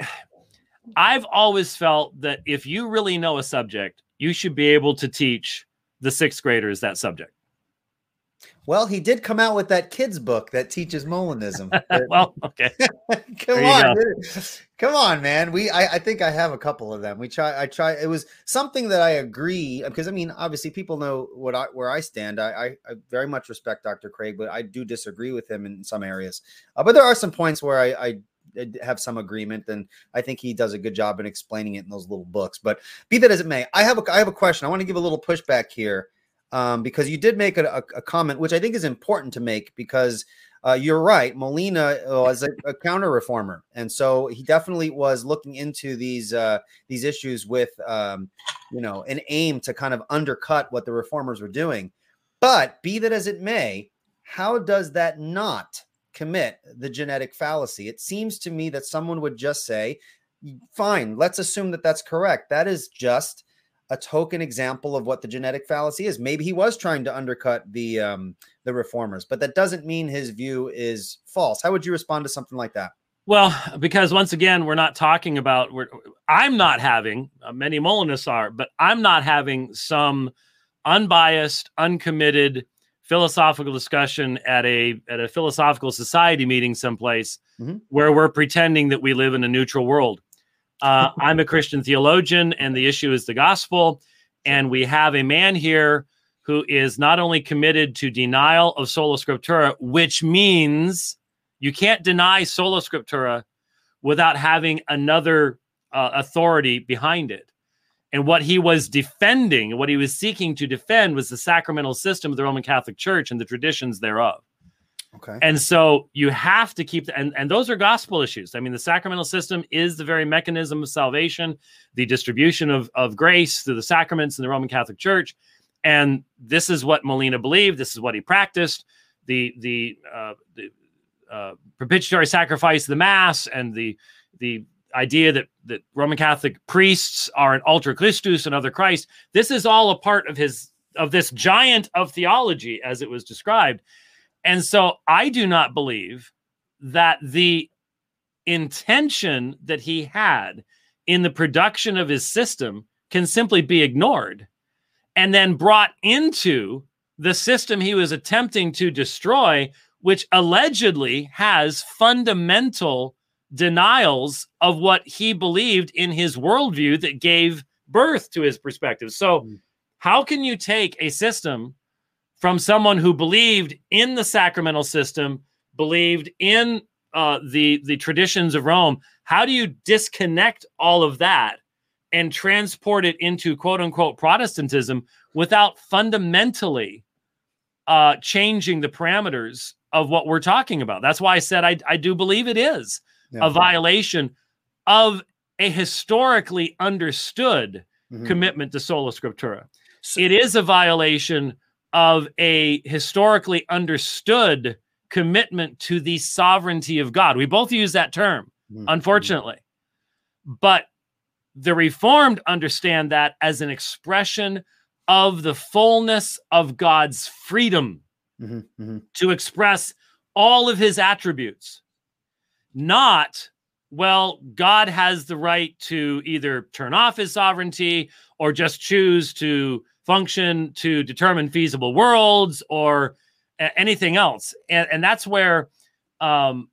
I've always felt that if you really know a subject, you should be able to teach the sixth graders that subject. Well, he did come out with that kids book that teaches Molinism. [laughs] well, okay. [laughs] come on, come on, man. We, I, I think I have a couple of them. We try, I try. It was something that I agree because I mean, obviously, people know what I, where I stand. I, I, I very much respect Dr. Craig, but I do disagree with him in some areas. Uh, but there are some points where I, I have some agreement, and I think he does a good job in explaining it in those little books. But be that as it may, I have a, I have a question. I want to give a little pushback here um, because you did make a, a, a, comment, which I think is important to make because uh, you're right. Molina was a, a counter reformer, and so he definitely was looking into these uh, these issues with um, you know an aim to kind of undercut what the reformers were doing. But be that as it may, how does that not commit the genetic fallacy? It seems to me that someone would just say, "Fine, let's assume that that's correct. That is just." A token example of what the genetic fallacy is. Maybe he was trying to undercut the um, the reformers, but that doesn't mean his view is false. How would you respond to something like that? Well, because once again, we're not talking about. We're, I'm not having uh, many Molinists are, but I'm not having some unbiased, uncommitted philosophical discussion at a at a philosophical society meeting someplace mm-hmm. where we're pretending that we live in a neutral world. Uh, I'm a Christian theologian, and the issue is the gospel. And we have a man here who is not only committed to denial of sola scriptura, which means you can't deny sola scriptura without having another uh, authority behind it. And what he was defending, what he was seeking to defend, was the sacramental system of the Roman Catholic Church and the traditions thereof. Okay. And so you have to keep, the, and, and those are gospel issues. I mean, the sacramental system is the very mechanism of salvation, the distribution of, of grace through the sacraments in the Roman Catholic Church. And this is what Molina believed. This is what he practiced. The, the, uh, the uh, propitiatory sacrifice the Mass and the, the idea that, that Roman Catholic priests are an alter Christus, another Christ. This is all a part of his, of this giant of theology, as it was described. And so I do not believe that the intention that he had in the production of his system can simply be ignored and then brought into the system he was attempting to destroy, which allegedly has fundamental denials of what he believed in his worldview that gave birth to his perspective. So, hmm. how can you take a system from someone who believed in the sacramental system, believed in uh, the the traditions of Rome. How do you disconnect all of that and transport it into quote unquote Protestantism without fundamentally uh, changing the parameters of what we're talking about? That's why I said I, I do believe it is yeah. a violation of a historically understood mm-hmm. commitment to sola scriptura. So- it is a violation of a historically understood commitment to the sovereignty of God. We both use that term, mm-hmm. unfortunately. But the Reformed understand that as an expression of the fullness of God's freedom mm-hmm. Mm-hmm. to express all of his attributes, not, well, God has the right to either turn off his sovereignty or just choose to function to determine feasible worlds or anything else. And, and that's where um,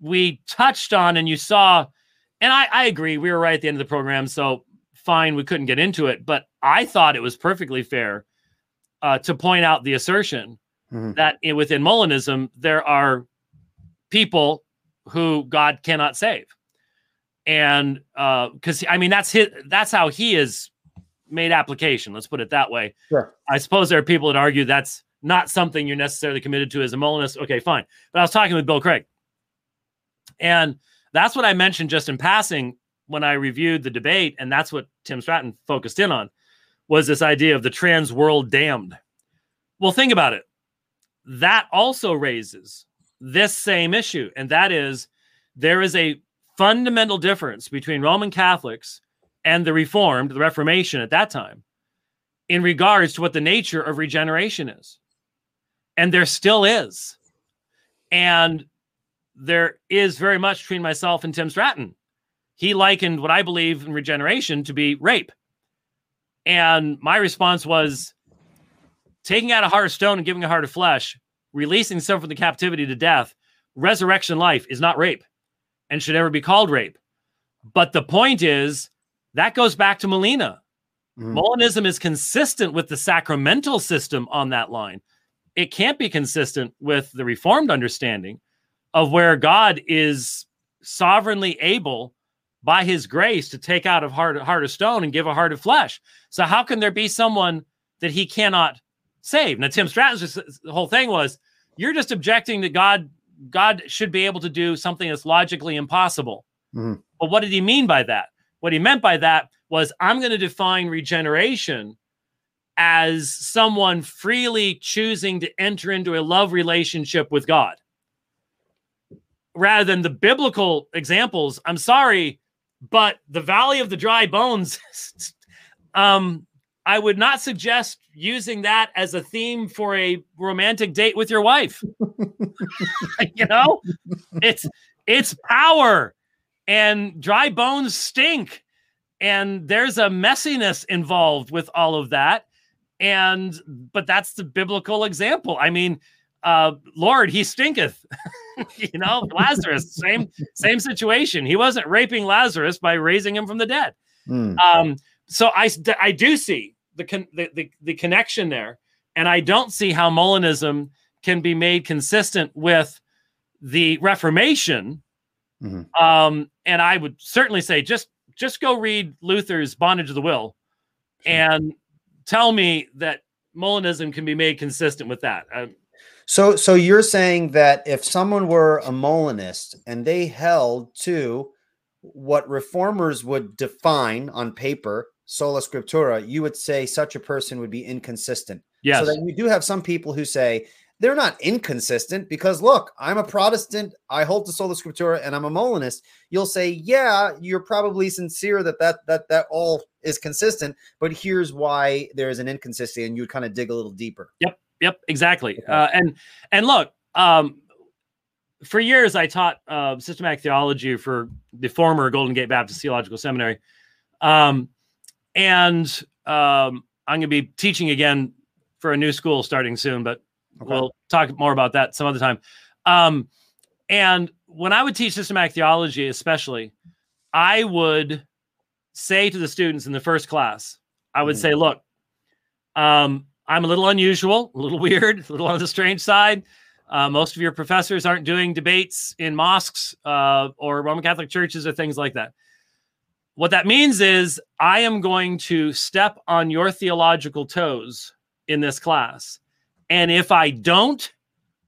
we touched on, and you saw, and I, I agree, we were right at the end of the program. So fine, we couldn't get into it. But I thought it was perfectly fair uh, to point out the assertion Mhm. that in, within Molinism, there are people who God cannot save. And uh because I mean, that's his, that's how he is made application. Let's put it that way. Sure. I suppose there are people that argue that's not something you're necessarily committed to as a Molinist. Okay, fine. But I was talking with Bill Craig. And that's what I mentioned just in passing when I reviewed the debate. And that's what Tim Stratton focused in on was this idea of the trans world damned. Well, think about it. That also raises this same issue. And that is there is a fundamental difference between Roman Catholics and the Reformed, the Reformation at that time, in regards to what the nature of regeneration is. And there still is. And there is very much between myself and Tim Stratton. He likened what I believe in regeneration to be rape. And my response was taking out a heart of stone and giving a heart of flesh, releasing someone from the captivity to death, resurrection life is not rape and should never be called rape. But the point is, that goes back to Molina. Mhm. Molinism is consistent with the sacramental system on that line. It can't be consistent with the Reformed understanding of where God is sovereignly able, by His grace, to take out a heart, heart of stone and give a heart of flesh. So how can there be someone that He cannot save? Now, Tim Stratton's whole thing was, you're just objecting that God God should be able to do something that's logically impossible. Mhm. But what did he mean by that? What he meant by that was I'm going to define regeneration as someone freely choosing to enter into a love relationship with God. Rather than the biblical examples, I'm sorry, but the valley of the dry bones, [laughs] um, I would not suggest using that as a theme for a romantic date with your wife. [laughs] you know, it's it's power and dry bones stink. And there's a messiness involved with all of that. And but that's the biblical example. I mean uh lord he stinketh [laughs] you know lazarus same same situation. He wasn't raping lazarus by raising him from the dead. Mm. um so i i do see the con- the, the, the connection there. And i don't see how molinism can be made consistent with the reformation Mhm. um and i would certainly say just just go read luther's bondage of the will and tell me that molinism can be made consistent with that Uh, So, so you're saying that if someone were a Molinist and they held to what reformers would define on paper, sola scriptura, you would say such a person would be inconsistent. yes So then you do have some people who say they're not inconsistent because look, I'm a Protestant, I hold to sola scriptura, and I'm a Molinist. You'll say, yeah, you're probably sincere that that that that all is consistent, but here's why there is an inconsistency, and you would kind of dig a little deeper. Yep, yep, exactly. Okay. Uh, and and look, um, for years I taught uh, systematic theology for the former Golden Gate Baptist Theological Seminary, um, and um, I'm going to be teaching again for a new school starting soon. But Okay. we'll talk more about that some other time. Um, and when I would teach systematic theology, especially, I would say to the students in the first class, I would Mhm. say, look, um, I'm a little unusual, a little [laughs] weird, a little on the strange side. Uh, most of your professors aren't doing debates in mosques uh, or Roman Catholic churches or things like that. What that means is I am going to step on your theological toes in this class. And if I don't,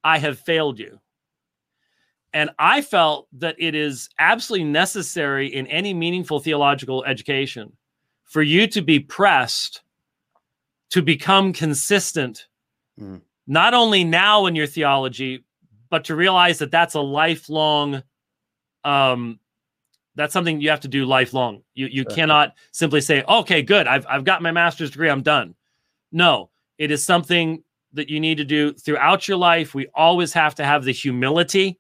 I have failed you. And I felt that it is absolutely necessary in any meaningful theological education for you to be pressed to become consistent, Mm. not only now in your theology, but to realize that that's a lifelong, um, that's something you have to do lifelong. You you Sure. cannot simply say, "Okay, good, I've I've got my master's degree, I'm done." No, it is something that you need to do throughout your life. We always have to have the humility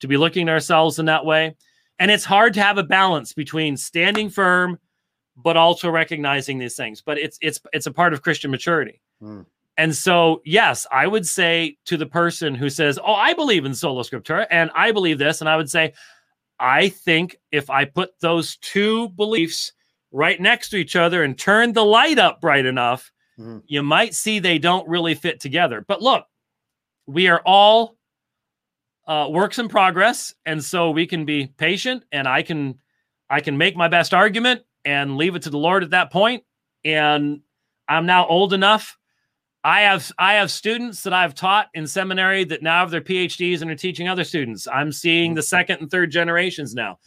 to be looking at ourselves in that way, and it's hard to have a balance between standing firm but also recognizing these things. But it's it's it's a part of Christian maturity. Mm. And so, yes, I would say to the person who says, Oh, I believe in sola scriptura and I believe this, and I would say, I think if I put those two beliefs right next to each other and turn the light up bright enough, mm-hmm. you might see they don't really fit together. But look, we are all uh, works in progress, and so we can be patient, and I can I can make my best argument and leave it to the Lord at that point. And I'm now old enough. I have I have students that I've taught in seminary that now have their PhDs and are teaching other students. I'm seeing the second and third generations now,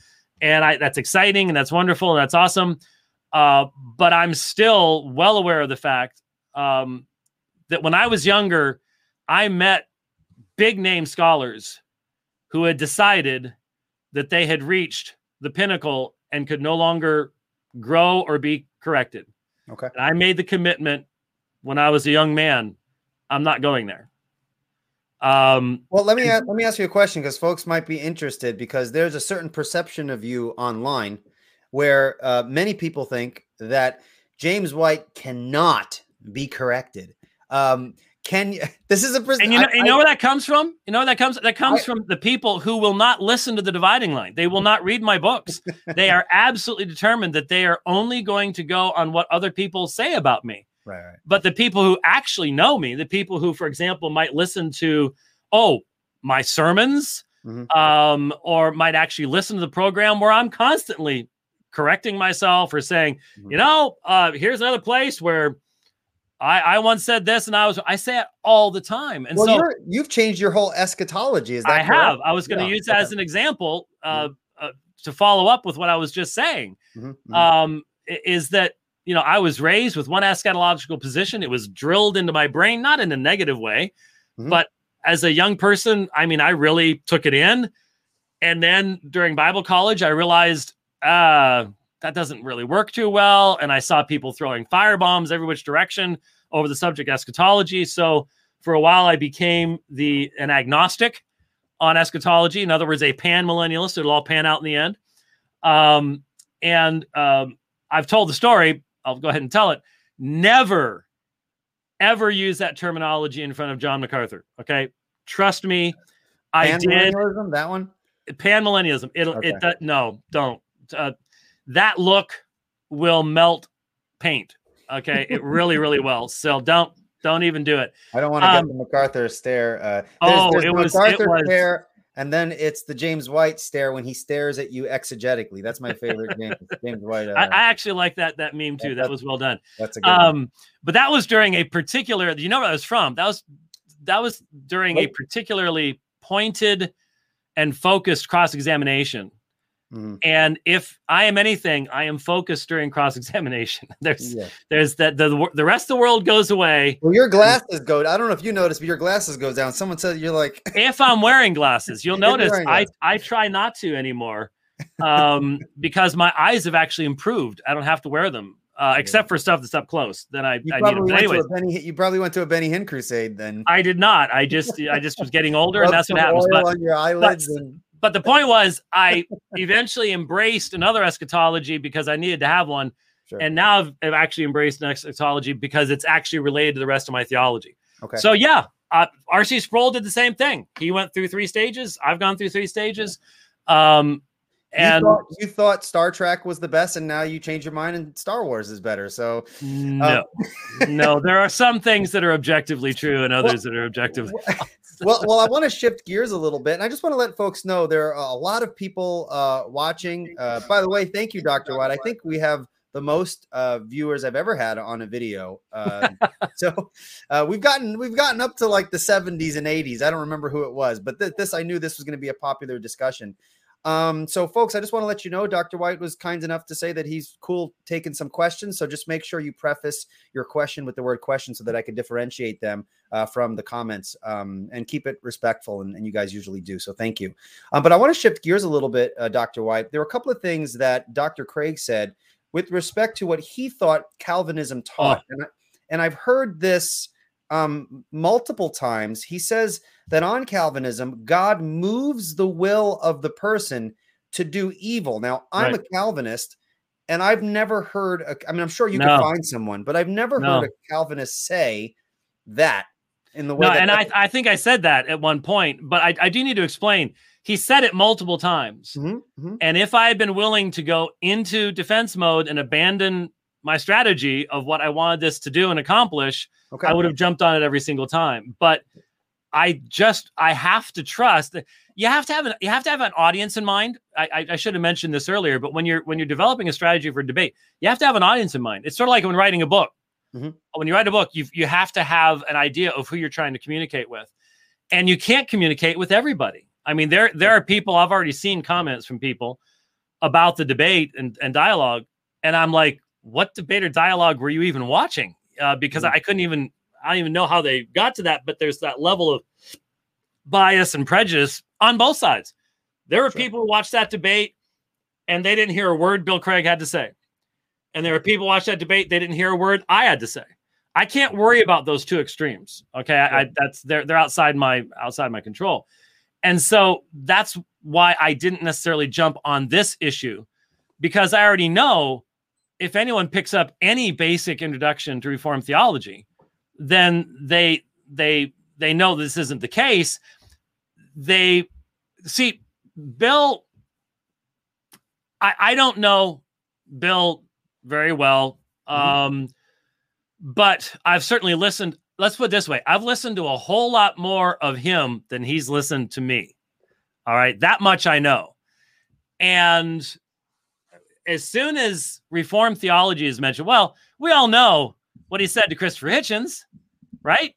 and I that's exciting and that's wonderful and that's awesome. Uh, but I'm still well aware of the fact um, that when I was younger, I met big name scholars who had decided that they had reached the pinnacle and could no longer grow or be corrected. Okay. And I made the commitment when I was a young man. I'm not going there. Um, well, let me let me ask you a question because folks might be interested because there's a certain perception of you online where uh, many people think that James White cannot be corrected. Um, can you? [laughs] This is a and you know, I, you know where that comes from. You know where that comes. That comes I, from the people who will not listen to the dividing line. They will not read my books. [laughs] they are absolutely determined that they are only going to go on what other people say about me. Right, right. But the people who actually know me, the people who, for example, might listen to, oh, my sermons, mm-hmm. um, or might actually listen to the program where I'm constantly correcting myself or saying, mm-hmm. you know, uh, here's another place where I, I once said this and I was I say it all the time. And well, so you have changed your whole eschatology. Is that I correct? have. I was going to yeah. use that as an example uh, mm-hmm. uh, to follow up with what I was just saying. Mm-hmm. mm-hmm. Um, is that you know I was raised with one eschatological position. It was drilled into my brain, not in a negative way, mm-hmm. but as a young person, I mean, I really took it in. And then during Bible college, I realized uh, that doesn't really work too well. And I saw people throwing firebombs every which direction over the subject eschatology. So for a while, I became the an agnostic on eschatology. In other words, a pan millennialist. It'll all pan out in the end. Um, and um, I've told the story. I'll go ahead and tell it. Never, ever use that terminology in front of John MacArthur. Okay, trust me. I did that one. Pan millennialism. It'll okay. it. no, don't uh, that look will melt paint. Okay, it really, really [laughs] will. So don't don't even do it. I don't want to um, get the MacArthur stare. Uh, there's, oh, there's it was MacArthur it was, stare, and then it's the James White stare when he stares at you exegetically. That's my favorite [laughs] James, James White. Uh, I, I, actually like that that meme too. That was well done. That's a good. Um, one. but that was during a particular. You know where I was from? That was that was during a particularly pointed and focused cross examination Mm-hmm. And if I am anything, I am focused during cross examination. [laughs] there's yeah. there's that the the rest of the world goes away. Well, your glasses go. I don't know if you noticed, but your glasses go down. Someone said you're like. [laughs] if I'm wearing glasses, you'll [laughs] notice I I try not to anymore, um, because my eyes have actually improved. I don't have to wear them. Uh, except for stuff that's up close. Then I, you I probably need them. Benny, you probably went to a Benny Hinn crusade then. I did not. I just I just was getting older, and that's what happens. But, on your eyelids but, and but the point was, I eventually embraced another eschatology because I needed to have one. Sure. And now I've, I've, actually embraced an eschatology because it's actually related to the rest of my theology. Okay. So, yeah, uh, R.C. Sproul did the same thing. He went through three stages. I've gone through three stages. Um, and you thought, you thought, Star Trek was the best, and now you change your mind and Star Wars is better. So no, um, no, there are some things that are objectively true and [laughs] others well, that are objectively. Well, well, I want to shift gears a little bit, and I just want to let folks know there are a lot of people uh, watching. Uh, by the way, thank you, Doctor White. I think we have the most uh, viewers I've ever had on a video. Uh, [laughs] so uh, we've gotten we've gotten up to like the 70s and 80s. I don't remember who it was, but th- this I knew this was going to be a popular discussion. Um, so, folks, I just want to let you know Dr. White was kind enough to say that he's cool taking some questions. So, just make sure you preface your question with the word question so that I can differentiate them uh, from the comments um, and keep it respectful. And, and, you guys usually do. So, thank you. Um, but I want to shift gears a little bit, uh, Dr. White. There were a couple of things that Dr. Craig said with respect to what he thought Calvinism taught. Oh. And, I, and I've heard this um, multiple times. He says that on Calvinism, God moves the will of the person to do evil. Now, I'm right. a Calvinist, and I've never heard. A, I mean, I'm sure you no. can find someone, but I've never no. heard a Calvinist say that in the way. No, and I, I think I said that at one point, but I, I do need to explain. He said it multiple times. Mhm, mhm. And if I had been willing to go into defense mode and abandon my strategy of what I wanted this to do and accomplish, Okay. I would have jumped on it every single time. But I just I have to trust that you have to have an you have to have an audience in mind. I, I, I should have mentioned this earlier, but when you're when you're developing a strategy for debate, you have to have an audience in mind. It's sort of like when writing a book. Mhm. When you write a book, you you have to have an idea of who you're trying to communicate with, and you can't communicate with everybody. I mean, there there are people I've already seen comments from people about the debate and, and dialogue, and I'm like, what debate or dialogue were you even watching? Uh, because Mhm. I couldn't even I don't even know how they got to that, but there's that level of bias and prejudice on both sides. There were Sure. people who watched that debate and they didn't hear a word Bill Craig had to say. And there were people who watched that debate, they didn't hear a word I had to say. I can't worry about those two extremes. Okay. I, I that's they're they're outside my outside my control. And so that's why I didn't necessarily jump on this issue because I already know if anyone picks up any basic introduction to reform theology, then they they they know this isn't the case. They see Bill. I I don't know Bill very well, um, but I've certainly listened. Let's put it this way: I've listened to a whole lot more of him than he's listened to me. All right, that much I know, and as soon as reform theology is mentioned, well, we all know what he said to Christopher Hitchens, right?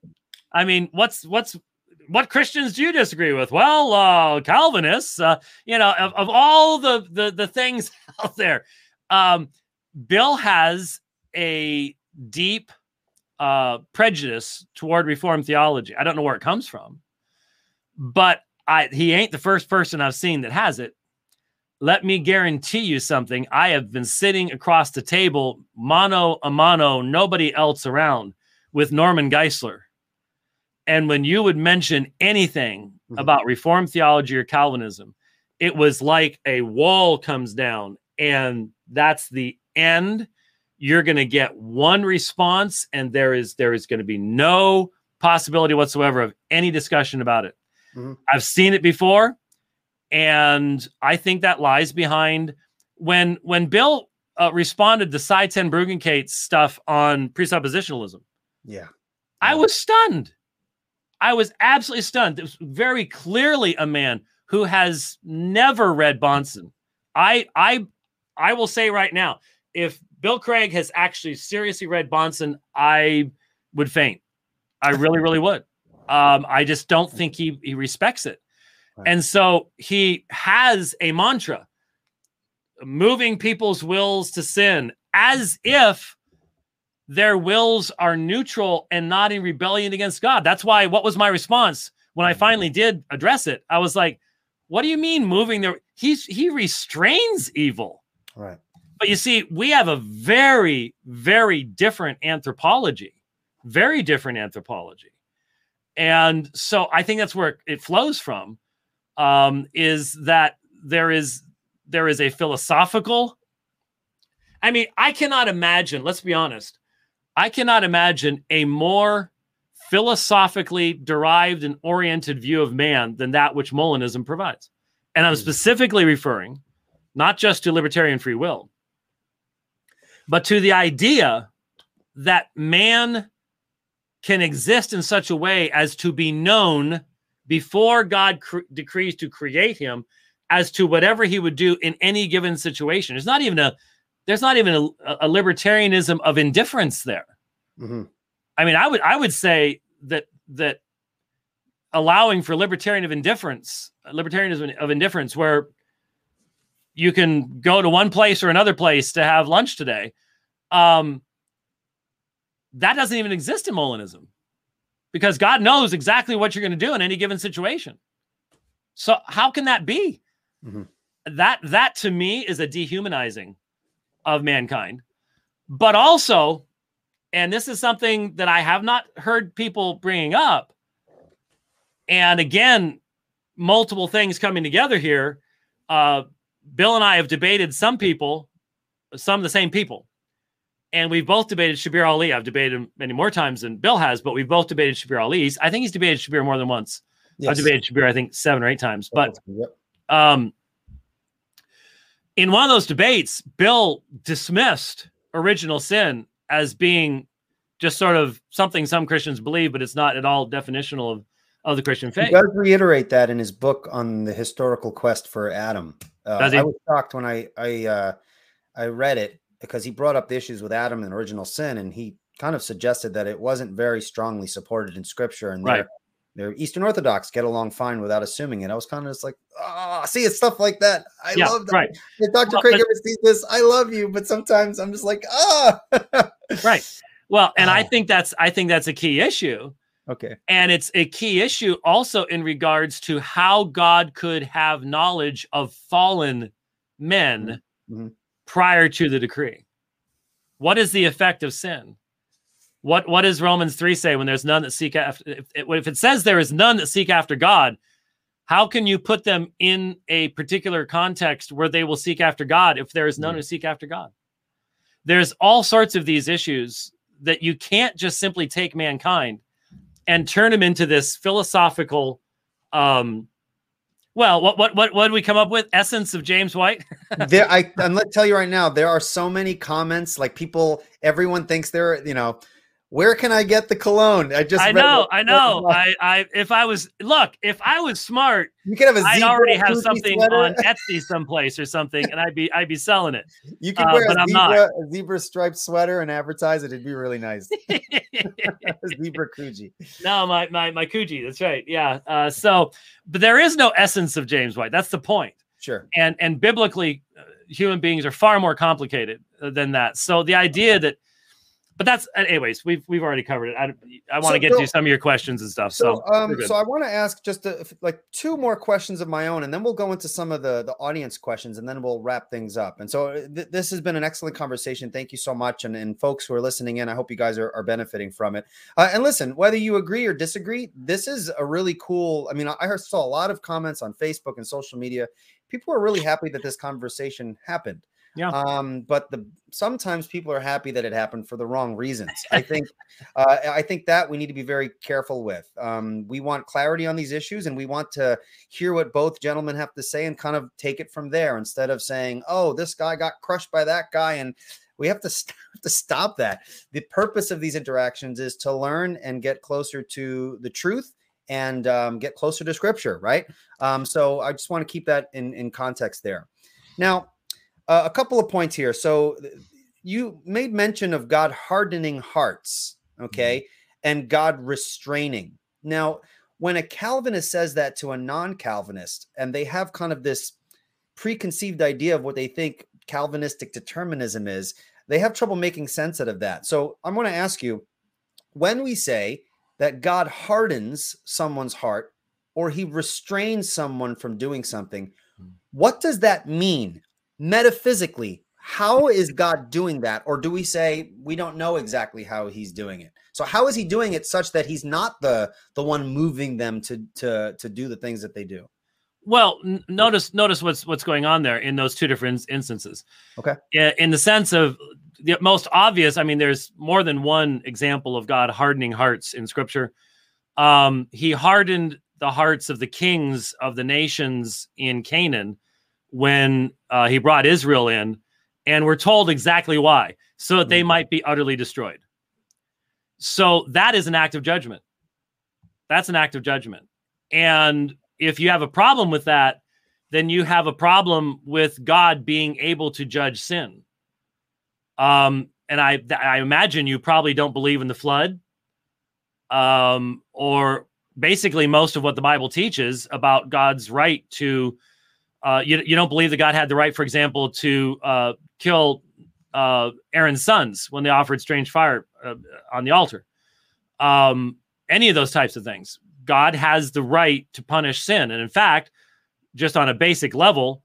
I mean, what's what's what Christians do you disagree with? Well, uh, Calvinists, uh, you know, of, of all the, the the things [laughs] out there, um, Bill has a deep uh, prejudice toward Reformed theology. I don't know where it comes from, but I he ain't the first person I've seen that has it let me guarantee you something. I have been sitting across the table, mano a mano, nobody else around, with Norman Geisler. And when you would mention anything Mhm. about Reformed theology or Calvinism, it was like a wall comes down, and that's the end. You're going to get one response, and there is there is going to be no possibility whatsoever of any discussion about it. Mhm. I've seen it before and I think that lies behind when when Bill uh, responded to Sye Ten Bruggencate's stuff on presuppositionalism. Yeah. I was stunned. I was absolutely stunned. It was very clearly a man who has never read Bahnsen. I I I will say right now, if Bill Craig has actually seriously read Bahnsen, I would faint. I really, really would. Um, I just don't think he he respects it. Right. And so he has a mantra moving people's wills to sin as if their wills are neutral and not in rebellion against God. That's why what was my response when I mm-hmm. finally did address it? I was like, what do you mean moving their he's he restrains evil. Right. But you see, we have a very, very different anthropology, very different anthropology. And so I think that's where it flows from um, is that there is there is a philosophical. I mean, I cannot imagine, let's be honest, I cannot imagine a more philosophically derived and oriented view of man than that which Molinism provides. And I'm Hmm. specifically referring not just to libertarian free will, but to the idea that man can exist in such a way as to be known before God cre- decrees to create him as to whatever he would do in any given situation. There's not even a there's not even a, a libertarianism of indifference there. hmm I mean, I would I would say that that allowing for libertarian of indifference, libertarianism of indifference, where you can go to one place or another place to have lunch today, um, that doesn't even exist in Molinism, because God knows exactly what you're going to do in any given situation. So how can that be? Mhm. That that to me is a dehumanizing of mankind, but also and this is something that I have not heard people bringing up. And again, multiple things coming together here. Uh, Bill and I have debated some people, some of the same people, and we've both debated Shabir Ally. I've debated him many more times than Bill has, but we've both debated Shabir Ally. I think he's debated Shabir more than once. Yes. I've debated Shabir, I think, seven or eight times. But um, in one of those debates, Bill dismissed original sin as being just sort of something some Christians believe, but it's not at all definitional of, of the Christian faith. He does reiterate that in his book on the historical quest for Adam. Uh, I was shocked when I I uh, I read it because he brought up the issues with Adam and original sin, and he kind of suggested that it wasn't very strongly supported in Scripture, and right. They're Eastern Orthodox get along fine without assuming it. I was kind of just like, ah, oh, see, it's stuff like that. I yeah, love that. Right. If Dr. Well, Craig but, ever sees this, I love you, but sometimes I'm just like, ah. right. Well, and I [laughs] think that's I think that's a key issue. Okay. And it's a key issue also in regards to how God could have knowledge of fallen men mm-hmm. Prior to the decree. What is the effect of sin? What what does Romans 3 say when there's none that seek after if, if it says there is none that seek after God, how can you put them in a particular context where they will seek after God if there is none mm-hmm. who seek after God? There's all sorts of these issues that you can't just simply take mankind and turn them into this philosophical um well what what what what did we come up with? Essence of james white? [laughs] There i i'm let tell you right now there are so many comments like people everyone thinks they're you know where can I get the cologne? I just I know, I know. I, I if I was look, if I was smart, you could have a I'd already have something sweater. on Etsy someplace or something, and I'd be I'd be selling it. [laughs] You could uh, wear a, zebra, a zebra striped sweater and advertise it. It'd be really nice. [laughs] [laughs] zebra Coogi. No, my my my Coogi. That's right. Yeah. Uh, so, but there is no essence of James White. That's the point. Sure. And and biblically, uh, human beings are far more complicated uh, than that. So the idea that but that's anyways we've we've already covered it. I, I want to so, get to some of your questions and stuff so so, um, so i want to ask just a, like two more questions of my own and then we'll go into some of the the audience questions and then we'll wrap things up. And so uh, th- this has been an excellent conversation. Thank you so much. And, and folks who are listening in i hope you guys are, are benefiting from it. Uh, and listen whether you agree or disagree this is a really cool i mean i saw a lot of comments on facebook and social media. People are really happy that this conversation happened yeah. Um, but the sometimes people are happy that it happened for the wrong reasons. I think [laughs] uh, I think that we need to be very careful with. Um, we want clarity on these issues and we want to hear what both gentlemen have to say and kind of take it from there instead of saying, oh, this guy got crushed by that guy and we have to, [laughs] st- to stop that. The purpose of these interactions is to learn and get closer to the truth and um, get closer to scripture, right? Um, so I just want to keep that in, in context there. Now, uh, a couple of points here. So you made mention of God hardening hearts, okay, mm-hmm. and God restraining. Now, when a Calvinist says that to a non-Calvinist, and they have kind of this preconceived idea of what they think Calvinistic determinism is, they have trouble making sense out of that. So I'm going to ask you when we say that God hardens someone's heart or he restrains someone from doing something, hmm. what does that mean? Metaphysically, how [laughs] is God doing that? Or do we say we don't know exactly how he's doing it? So how is he doing it such that he's not the the one moving them to to to do the things that they do? Well, n- notice notice what's what's going on there in those two different instances. Okay. Yeah, in the sense of the most obvious, I mean, there's more than one example of God hardening hearts in Scripture. Um, he hardened the hearts of the kings of the nations in Canaan when uh, he brought Israel in, and we're told exactly why, so that they mm-hmm. might be utterly destroyed. So that is an act of judgment. That's an act of judgment. And if you have a problem with that, then you have a problem with God being able to judge sin. Um, and I, I imagine you probably don't believe in the flood, um, or basically most of what the Bible teaches about God's right to uh, you, you don't believe that God had the right, for example, to uh, kill uh, Aaron's sons when they offered strange fire uh, on the altar. Um, any of those types of things. God has the right to punish sin. And in fact, just on a basic level,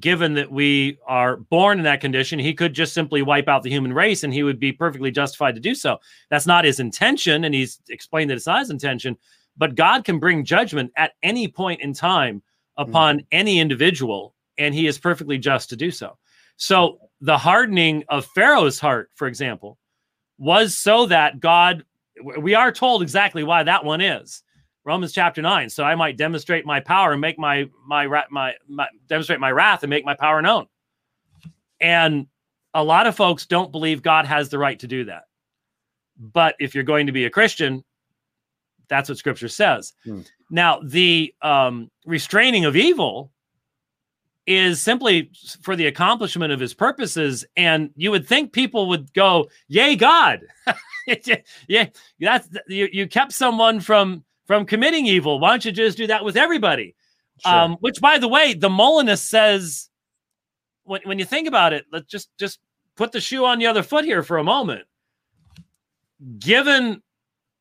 given that we are born in that condition, he could just simply wipe out the human race and he would be perfectly justified to do so. That's not his intention. And he's explained that it's not his intention. But God can bring judgment at any point in time upon mm-hmm. any individual, and he is perfectly just to do so. So the hardening of Pharaoh's heart, for example, was so that God, we are told exactly why that one is. Romans chapter 9. So I might demonstrate my power and make my my my, my demonstrate my wrath and make my power known. And a lot of folks don't believe God has the right to do that. But if you're going to be a Christian, that's what scripture says. Hmm. Now, the um, restraining of evil is simply for the accomplishment of his purposes. And you would think people would go, Yay, God. [laughs] yeah, that's you, you kept someone from from committing evil. Why don't you just do that with everybody? Sure. Um, which by the way, the Molinist says when, when you think about it, let's just just put the shoe on the other foot here for a moment. Given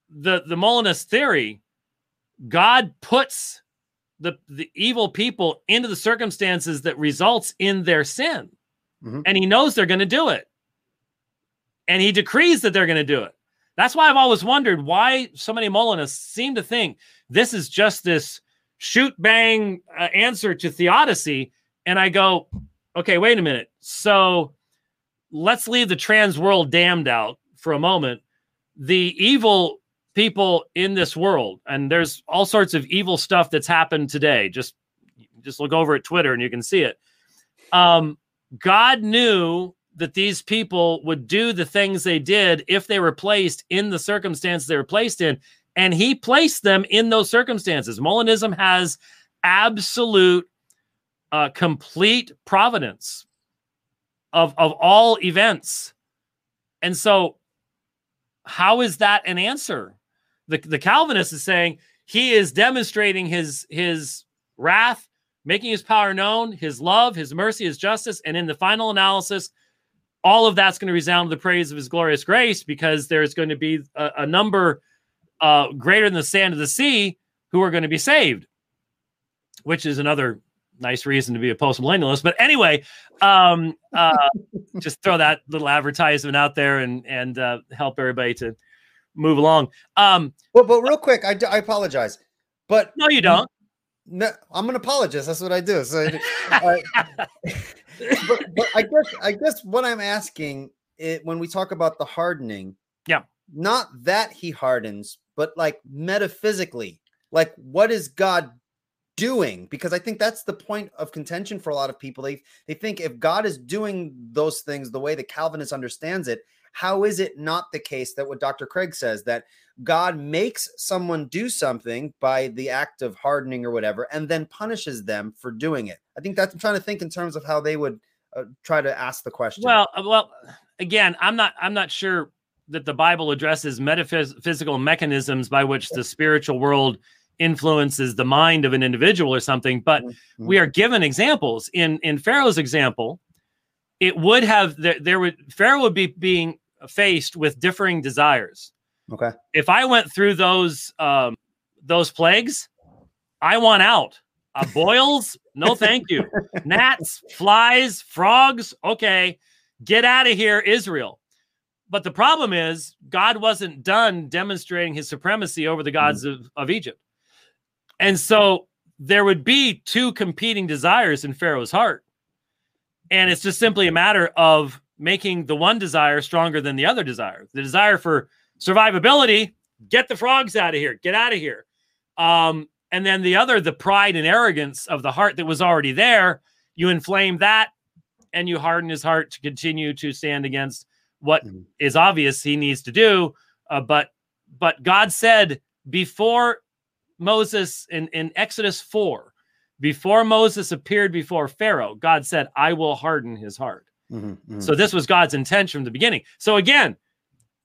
the the Molinist theory, God puts the the evil people into the circumstances that results in their sin, mm-hmm. and He knows they're going to do it, and He decrees that they're going to do it. That's why I've always wondered why so many Molinists seem to think this is just this shoot bang uh, answer to theodicy, and I go, okay, wait a minute. So let's leave the trans world damned out for a moment. The evil people in this world, and there's all sorts of evil stuff that's happened today. Just just look over at Twitter and you can see it. Um, God knew that these people would do the things they did if they were placed in the circumstances they were placed in, and He placed them in those circumstances. Molinism has absolute, uh, complete providence of of all events, and so how is that an answer? The, the Calvinist is saying he is demonstrating his his wrath, making his power known, his love, his mercy, his justice, and in the final analysis, all of that's going to resound to the praise of his glorious grace because there's going to be a, a number uh, greater than the sand of the sea who are going to be saved, which is another nice reason to be a post millennialist. But anyway, um, uh, [laughs] just throw that little advertisement out there and and uh, help everybody to move along. Um, well, but real quick, I, I apologize, but no, you don't. No, I'm an apologist. That's what I do. So, uh, [laughs] but, but I guess I guess what I'm asking it when we talk about the hardening, yeah, not that he hardens, but like metaphysically, like what is God doing? Because I think that's the point of contention for a lot of people. They they think if God is doing those things the way the Calvinist understands it, how is it not the case that what Dr. Craig says that God makes someone do something by the act of hardening or whatever, and then punishes them for doing it? I think that's I'm trying to think in terms of how they would uh, try to ask the question. Well, uh, well, again, I'm not I'm not sure that the Bible addresses metaphysical mechanisms by which the spiritual world influences the mind of an individual or something but mm-hmm. we are given examples in in pharaoh's example it would have there, there would pharaoh would be being faced with differing desires. Okay. If I went through those um, those plagues, I want out. Uh, [laughs] boils, no thank you. Gnats, flies, frogs, okay. Get out of here, Israel. But the problem is, God wasn't done demonstrating his supremacy over the gods mm. of, of Egypt. And so there would be two competing desires in Pharaoh's heart. And it's just simply a matter of making the one desire stronger than the other desire. The desire for survivability, get the frogs out of here, get out of here. Um, and then the other, the pride and arrogance of the heart that was already there, you inflame that and you harden his heart to continue to stand against what mm-hmm. is obvious he needs to do. Uh, but but God said before Moses in, in Exodus 4, before Moses appeared before Pharaoh, God said, I will harden his heart. Mm-hmm, mm-hmm. So this was God's intention from the beginning. So again,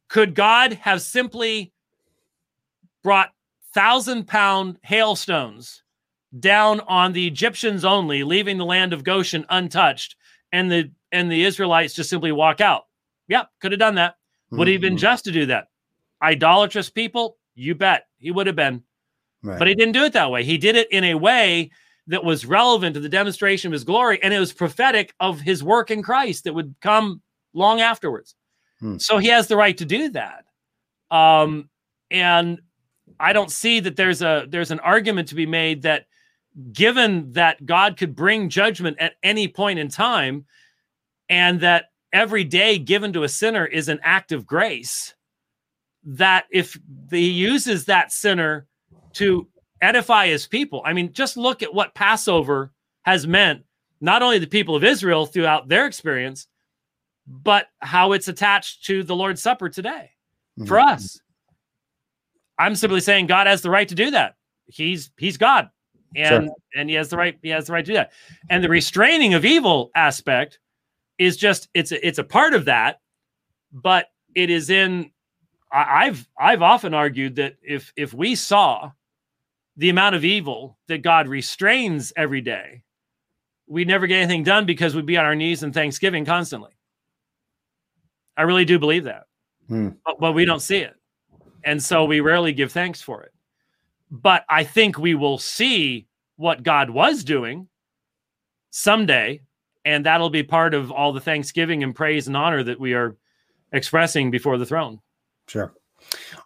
could God have simply brought thousand pound hailstones down on the Egyptians only, leaving the land of Goshen untouched, and the and the Israelites just simply walk out? Yep, could have done that. Mm-hmm. Would he have been mm-hmm. just to do that? Idolatrous people, you bet he would have been. Right. But he didn't do it that way. He did it in a way that was relevant to the demonstration of his glory, and it was prophetic of his work in Christ that would come long afterwards. Hmm. So he has the right to do that. Um, and I don't see that there's a there's an argument to be made that given that God could bring judgment at any point in time, and that every day given to a sinner is an act of grace, that if he uses that sinner to edify his people, I mean, just look at what Passover has meant, not only the people of Israel throughout their experience, but how it's attached to the Lord's Supper today mm-hmm. for us. I'm simply saying God has the right to do that. He's he's God. And sure. and he has the right he has the right to do that. And the restraining of evil aspect is just it's a, it's a part of that, but it is in I, I've I've often argued that if if we saw the amount of evil that God restrains every day, we'd never get anything done because we'd be on our knees in Thanksgiving constantly. I really do believe that. Hmm. But, but we don't see it. And so we rarely give thanks for it. But I think we will see what God was doing someday. And that'll be part of all the thanksgiving and praise and honor that we are expressing before the throne. Sure.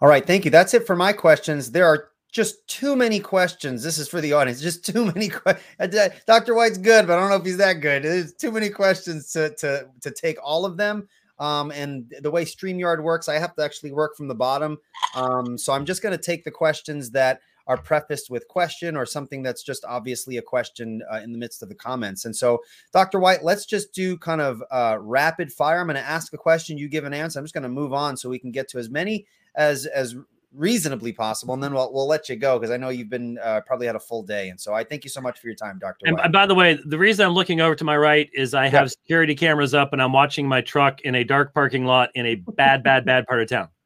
All right. Thank you. That's it for my questions. There are just too many questions. This is for the audience. Just [laughs] too many questions. Uh, Dr. White's good, but I don't know if he's that good. There's too many questions to to to take all of them. Um, and the way StreamYard works, I have to actually work from the bottom. Um, so I'm just going to take the questions that are prefaced with question or something that's just obviously a question uh, in the midst of the comments. And so, Dr. White, let's just do kind of uh, rapid fire. I'm going to ask a question, you give an answer. I'm just going to move on so we can get to as many as as reasonably possible, and then we'll we'll let you go because I know you've been uh, probably had a full day, and so I thank you so much for your time, Doctor. And White. by the way, the reason I'm looking over to my right is I have security cameras up, and I'm watching my truck in a dark parking lot in a bad, bad, bad part of town. [laughs]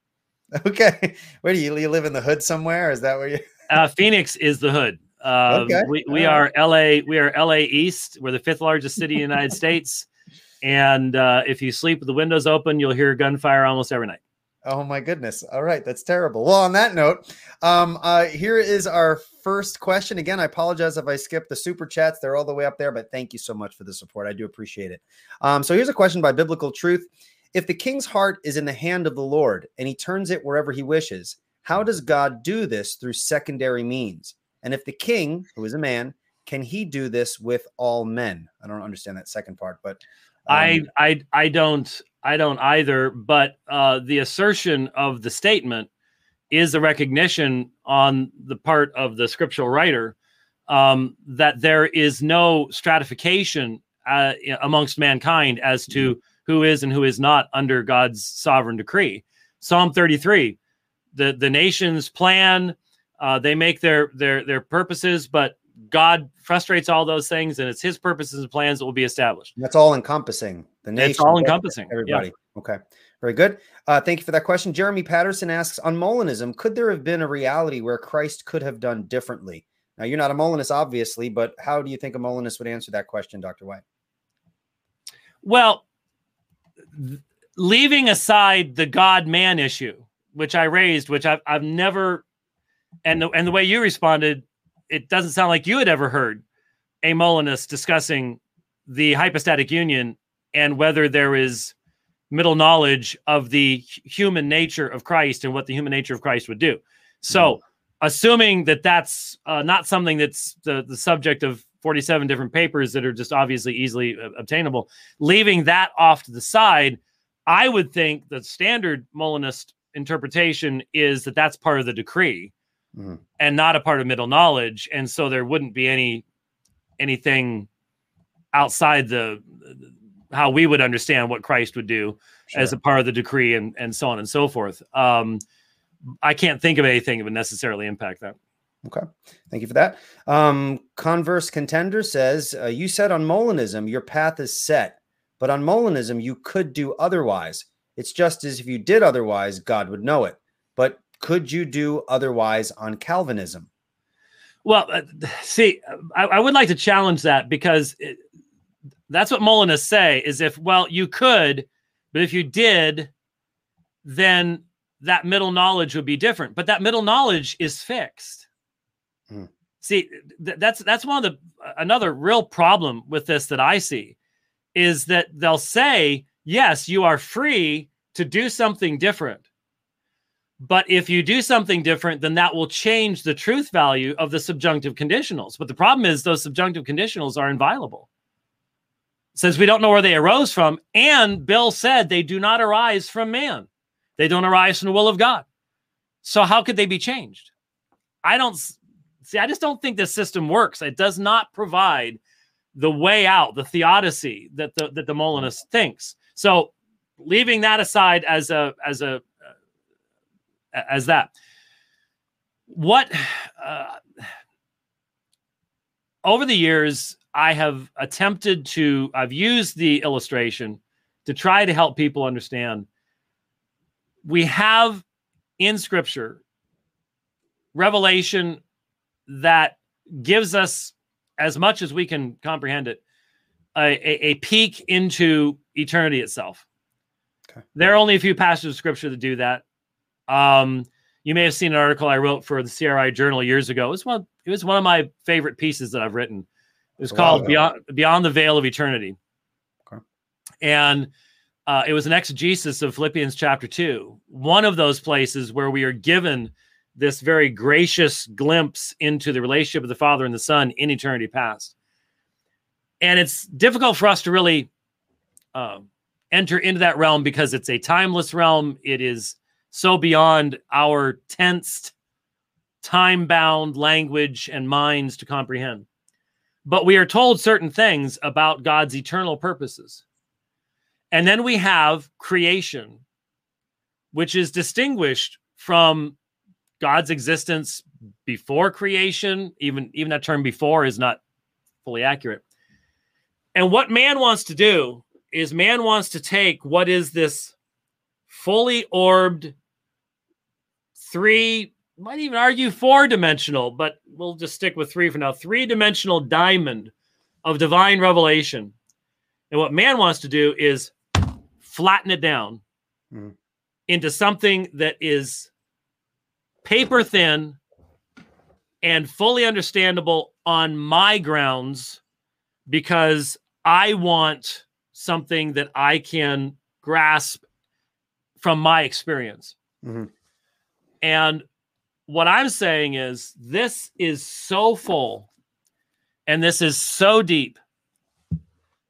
Okay, where do you, you live in the hood somewhere? Is that where you? [laughs] uh, Phoenix is the hood. Uh, okay. We, we are LA. We are LA East. We're the fifth largest city in the United [laughs] States. And uh, if you sleep with the windows open, you'll hear gunfire almost every night. Oh my goodness. All right, that's terrible. Well, on that note, um, uh, here is our first question. Again, I apologize if I skipped the super chats. They're all the way up there, but thank you so much for the support. I do appreciate it. Um, so here's a question by Biblical Truth. If the king's heart is in the hand of the Lord and he turns it wherever he wishes, how does God do this through secondary means? And if the king, who is a man, can he do this with all men? I don't understand that second part, but um, I I I don't I don't either. But uh, the assertion of the statement is a recognition on the part of the scriptural writer um, that there is no stratification uh, amongst mankind as to mm-hmm. who is and who is not under God's sovereign decree. Psalm 33, the the nations plan, uh, they make their their their purposes, but God frustrates all those things, and it's His purposes and plans that will be established. That's all encompassing. The nation. It's all encompassing. Everybody. Yeah. Okay. Very good. Uh, thank you for that question. Jeremy Patterson asks on Molinism, could there have been a reality where Christ could have done differently? Now, you're not a Molinist, obviously, but how do you think a Molinist would answer that question, Dr. White? Well, th- leaving aside the God man issue, which I raised, which I've, I've never, and the, and the way you responded it doesn't sound like you had ever heard a Molinist discussing the hypostatic union and whether there is middle knowledge of the human nature of Christ and what the human nature of Christ would do. So, mm-hmm. assuming that that's uh, not something that's the, the subject of 47 different papers that are just obviously easily uh, obtainable, leaving that off to the side, I would think the standard Molinist interpretation is that that's part of the decree mm-hmm. and not a part of middle knowledge and so there wouldn't be any anything outside the how we would understand what christ would do sure. as a part of the decree and and so on and so forth um i can't think of anything that would necessarily impact that Okay. Thank you for that. Um, Converse Contender says, uh, You said on Molinism, your path is set, but on Molinism, you could do otherwise. It's just as if you did otherwise, God would know it. But could you do otherwise on Calvinism? Well, uh, see, I, I, would like to challenge that because it, that's what Molinists say is if, well, you could, but if you did, then that middle knowledge would be different. But that middle knowledge is fixed. Hmm. See, th- that's that's one of the another real problem with this that I see is that they'll say, yes, you are free to do something different but if you do something different, then that will change the truth value of the subjunctive conditionals. But the problem is those subjunctive conditionals are inviolable. Says we don't know where they arose from. And Bill said they do not arise from man, they don't arise from the will of God. So, how could they be changed? I don't see, I just don't think this system works. It does not provide the way out, the theodicy that the, that the Molinist thinks. So, leaving that aside as a, as a, uh, as that, what, uh, over the years, I have attempted to, I've used the illustration to try to help people understand. We have in scripture revelation that gives us, as much as we can comprehend it, a, a, a peek into eternity itself. Okay. There are only a few passages of scripture that do that. Um, you may have seen an article I wrote for the CRI Journal years ago. It was one, it was one of my favorite pieces that I've written it was called Beyond Beyond the Veil of Eternity. Okay. And uh, it was an exegesis of Philippians chapter two, one of those places where we are given this very gracious glimpse into the relationship of the Father and the Son in eternity past. And it's difficult for us to really uh, enter into that realm because it's a timeless realm. It is so beyond our tensed, time bound language and minds to comprehend but we are told certain things about God's eternal purposes. And then we have creation, which is distinguished from God's existence before creation. Even, even that term before is not fully accurate. And what man wants to do is man wants to take what is this fully orbed, three might even argue four dimensional, but we'll just stick with three for now. Three dimensional diamond of divine revelation. And what man wants to do is flatten it down mm. into something that is paper thin and fully understandable on my grounds because I want something that I can grasp from my experience. Mm-hmm. And what I'm saying is this is so full and this is so deep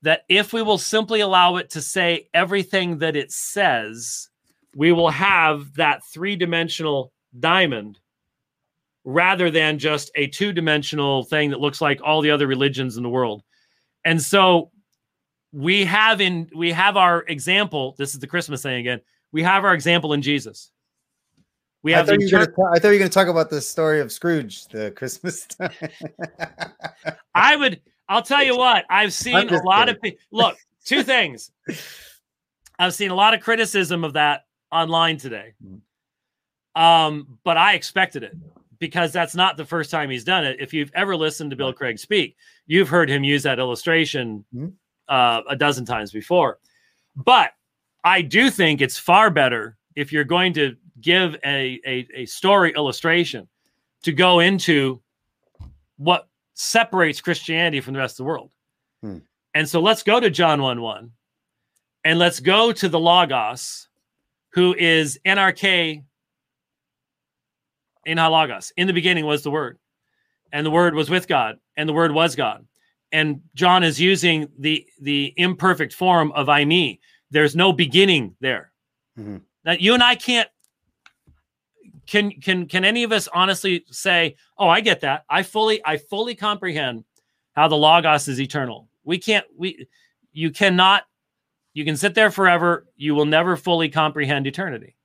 that if we will simply allow it to say everything that it says, we will have that three dimensional diamond rather than just a two dimensional thing that looks like all the other religions in the world. And so we have in we have our example this is the christmas thing again we have our example in jesus we have. I thought, you were gonna, I thought you were going to talk about the story of Scrooge, the Christmas [laughs] time. I would. I'll tell you what. I've seen a lot kidding. of look. Two things. [laughs] I've seen a lot of criticism of that online today. Hmm. Um, but I expected it because that's not the first time he's done it. If you've ever listened to Bill Craig speak, you've heard him use that illustration mm-hmm. uh, a dozen times before. But I do think it's far better if you're going to give a, a, a story illustration to go into what separates Christianity from the rest of the world. Hmm. And so let's go to John 1 1 and let's go to the Logos, who is NRK in Logos. In the beginning was the Word, and the Word was with God, and the Word was God. And John is using the the imperfect form of eimi. There's no beginning there. Mm-hmm. That you and I can't can can can any of us honestly say, "Oh, I get that. I fully I fully comprehend how the logos is eternal." We can't we you cannot you can sit there forever, you will never fully comprehend eternity.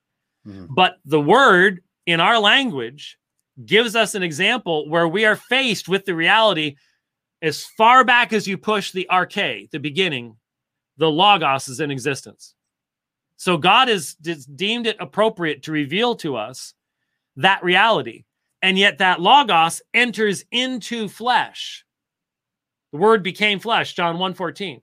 Mm-hmm. But the word in our language gives us an example where we are faced with the reality as far back as you push the arche, the beginning, the logos is in existence. So God has deemed it appropriate to reveal to us that reality. And yet that logos enters into flesh. The word became flesh, John 1:14.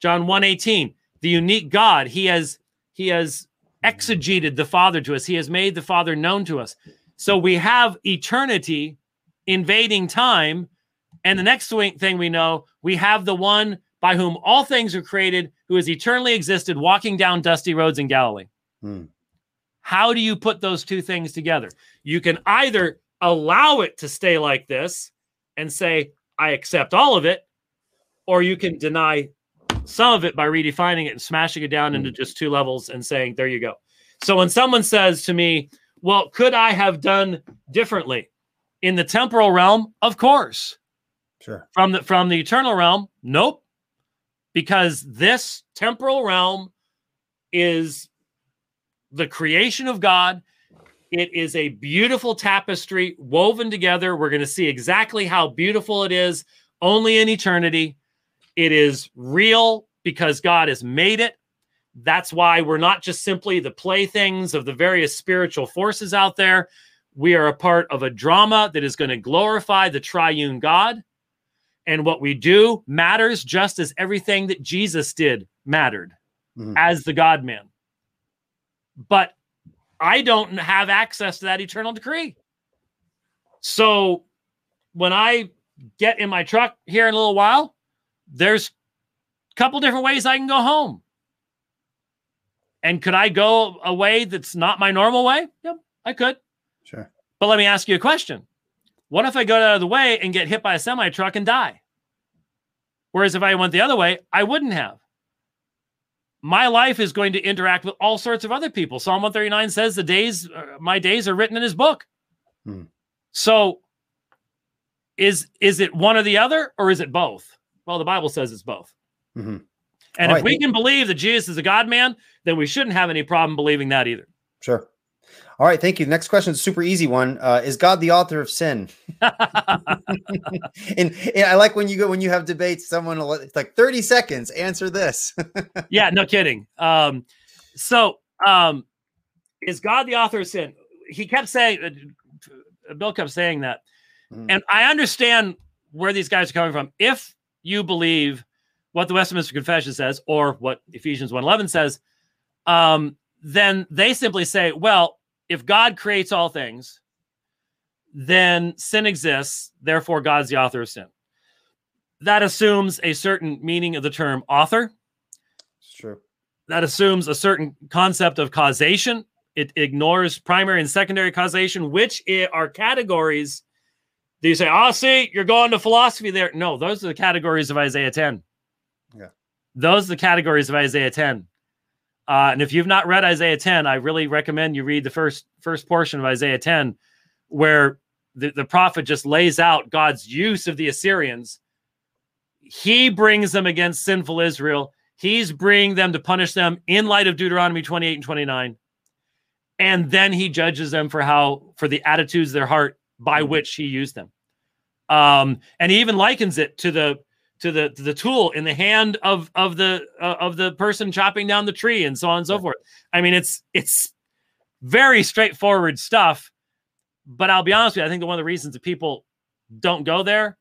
John 1:18, the unique God, he has he has exegeted the Father to us. He has made the Father known to us. So we have eternity invading time. And the next thing we know, we have the one by whom all things are created, who has eternally existed, walking down dusty roads in Galilee. Hmm. How do you put those two things together? You can either allow it to stay like this and say, I accept all of it, or you can deny some of it by redefining it and smashing it down hmm. into just two levels and saying, there you go. So when someone says to me, well, could I have done differently in the temporal realm? Of course. Sure. From the from the eternal realm, nope. Because this temporal realm is the creation of God. It is a beautiful tapestry woven together. We're going to see exactly how beautiful it is only in eternity. It is real because God has made it. That's why we're not just simply the playthings of the various spiritual forces out there. We are a part of a drama that is going to glorify the triune God. And what we do matters just as everything that Jesus did mattered mm-hmm. as the God man. But I don't have access to that eternal decree. So when I get in my truck here in a little while, there's a couple different ways I can go home. And could I go a way that's not my normal way? Yep, I could. Sure. But let me ask you a question. What if I go out of the way and get hit by a semi truck and die? Whereas if I went the other way, I wouldn't have. My life is going to interact with all sorts of other people. Psalm 139 says the days, uh, my days are written in his book. Hmm. So is is it one or the other or is it both? Well, the Bible says it's both. Mm-hmm. And All if right. we can believe that Jesus is a God man, then we shouldn't have any problem believing that either. Sure. All right, thank you. Next question is super easy one. Uh, is God the author of sin? [laughs] and, and, I like when you go when you have debates. Someone will, it's like thirty seconds. Answer this. [laughs] yeah, no kidding. Um, so, um, is God the author of sin? He kept saying, uh, Bill kept saying that, mm. and I understand where these guys are coming from. If you believe what the Westminster Confession says or what Ephesians 1:11 says, um, then they simply say, well, if God creates all things, then sin exists, therefore God's the author of sin. That assumes a certain meaning of the term author. It's true. That assumes a certain concept of causation. It ignores primary and secondary causation, which are categories do you say, oh, see, you're going to philosophy there? No, those are the categories of Isaiah 10. Yeah. Those are the categories of Isaiah 10. Uh, and if you've not read Isaiah 10, I really recommend you read the first first portion of Isaiah 10, where the, the prophet just lays out God's use of the Assyrians. He brings them against sinful Israel. He's bringing them to punish them in light of Deuteronomy 28 and 29. And then he judges them for how, for the attitudes of their heart by mm-hmm. which he used them. Um, and he even likens it to the to the to the tool in the hand of of the uh, of the person chopping down the tree and so on and so forth. I mean, it's it's very straightforward stuff. But I'll be honest with you, I think that one of the reasons that people don't go there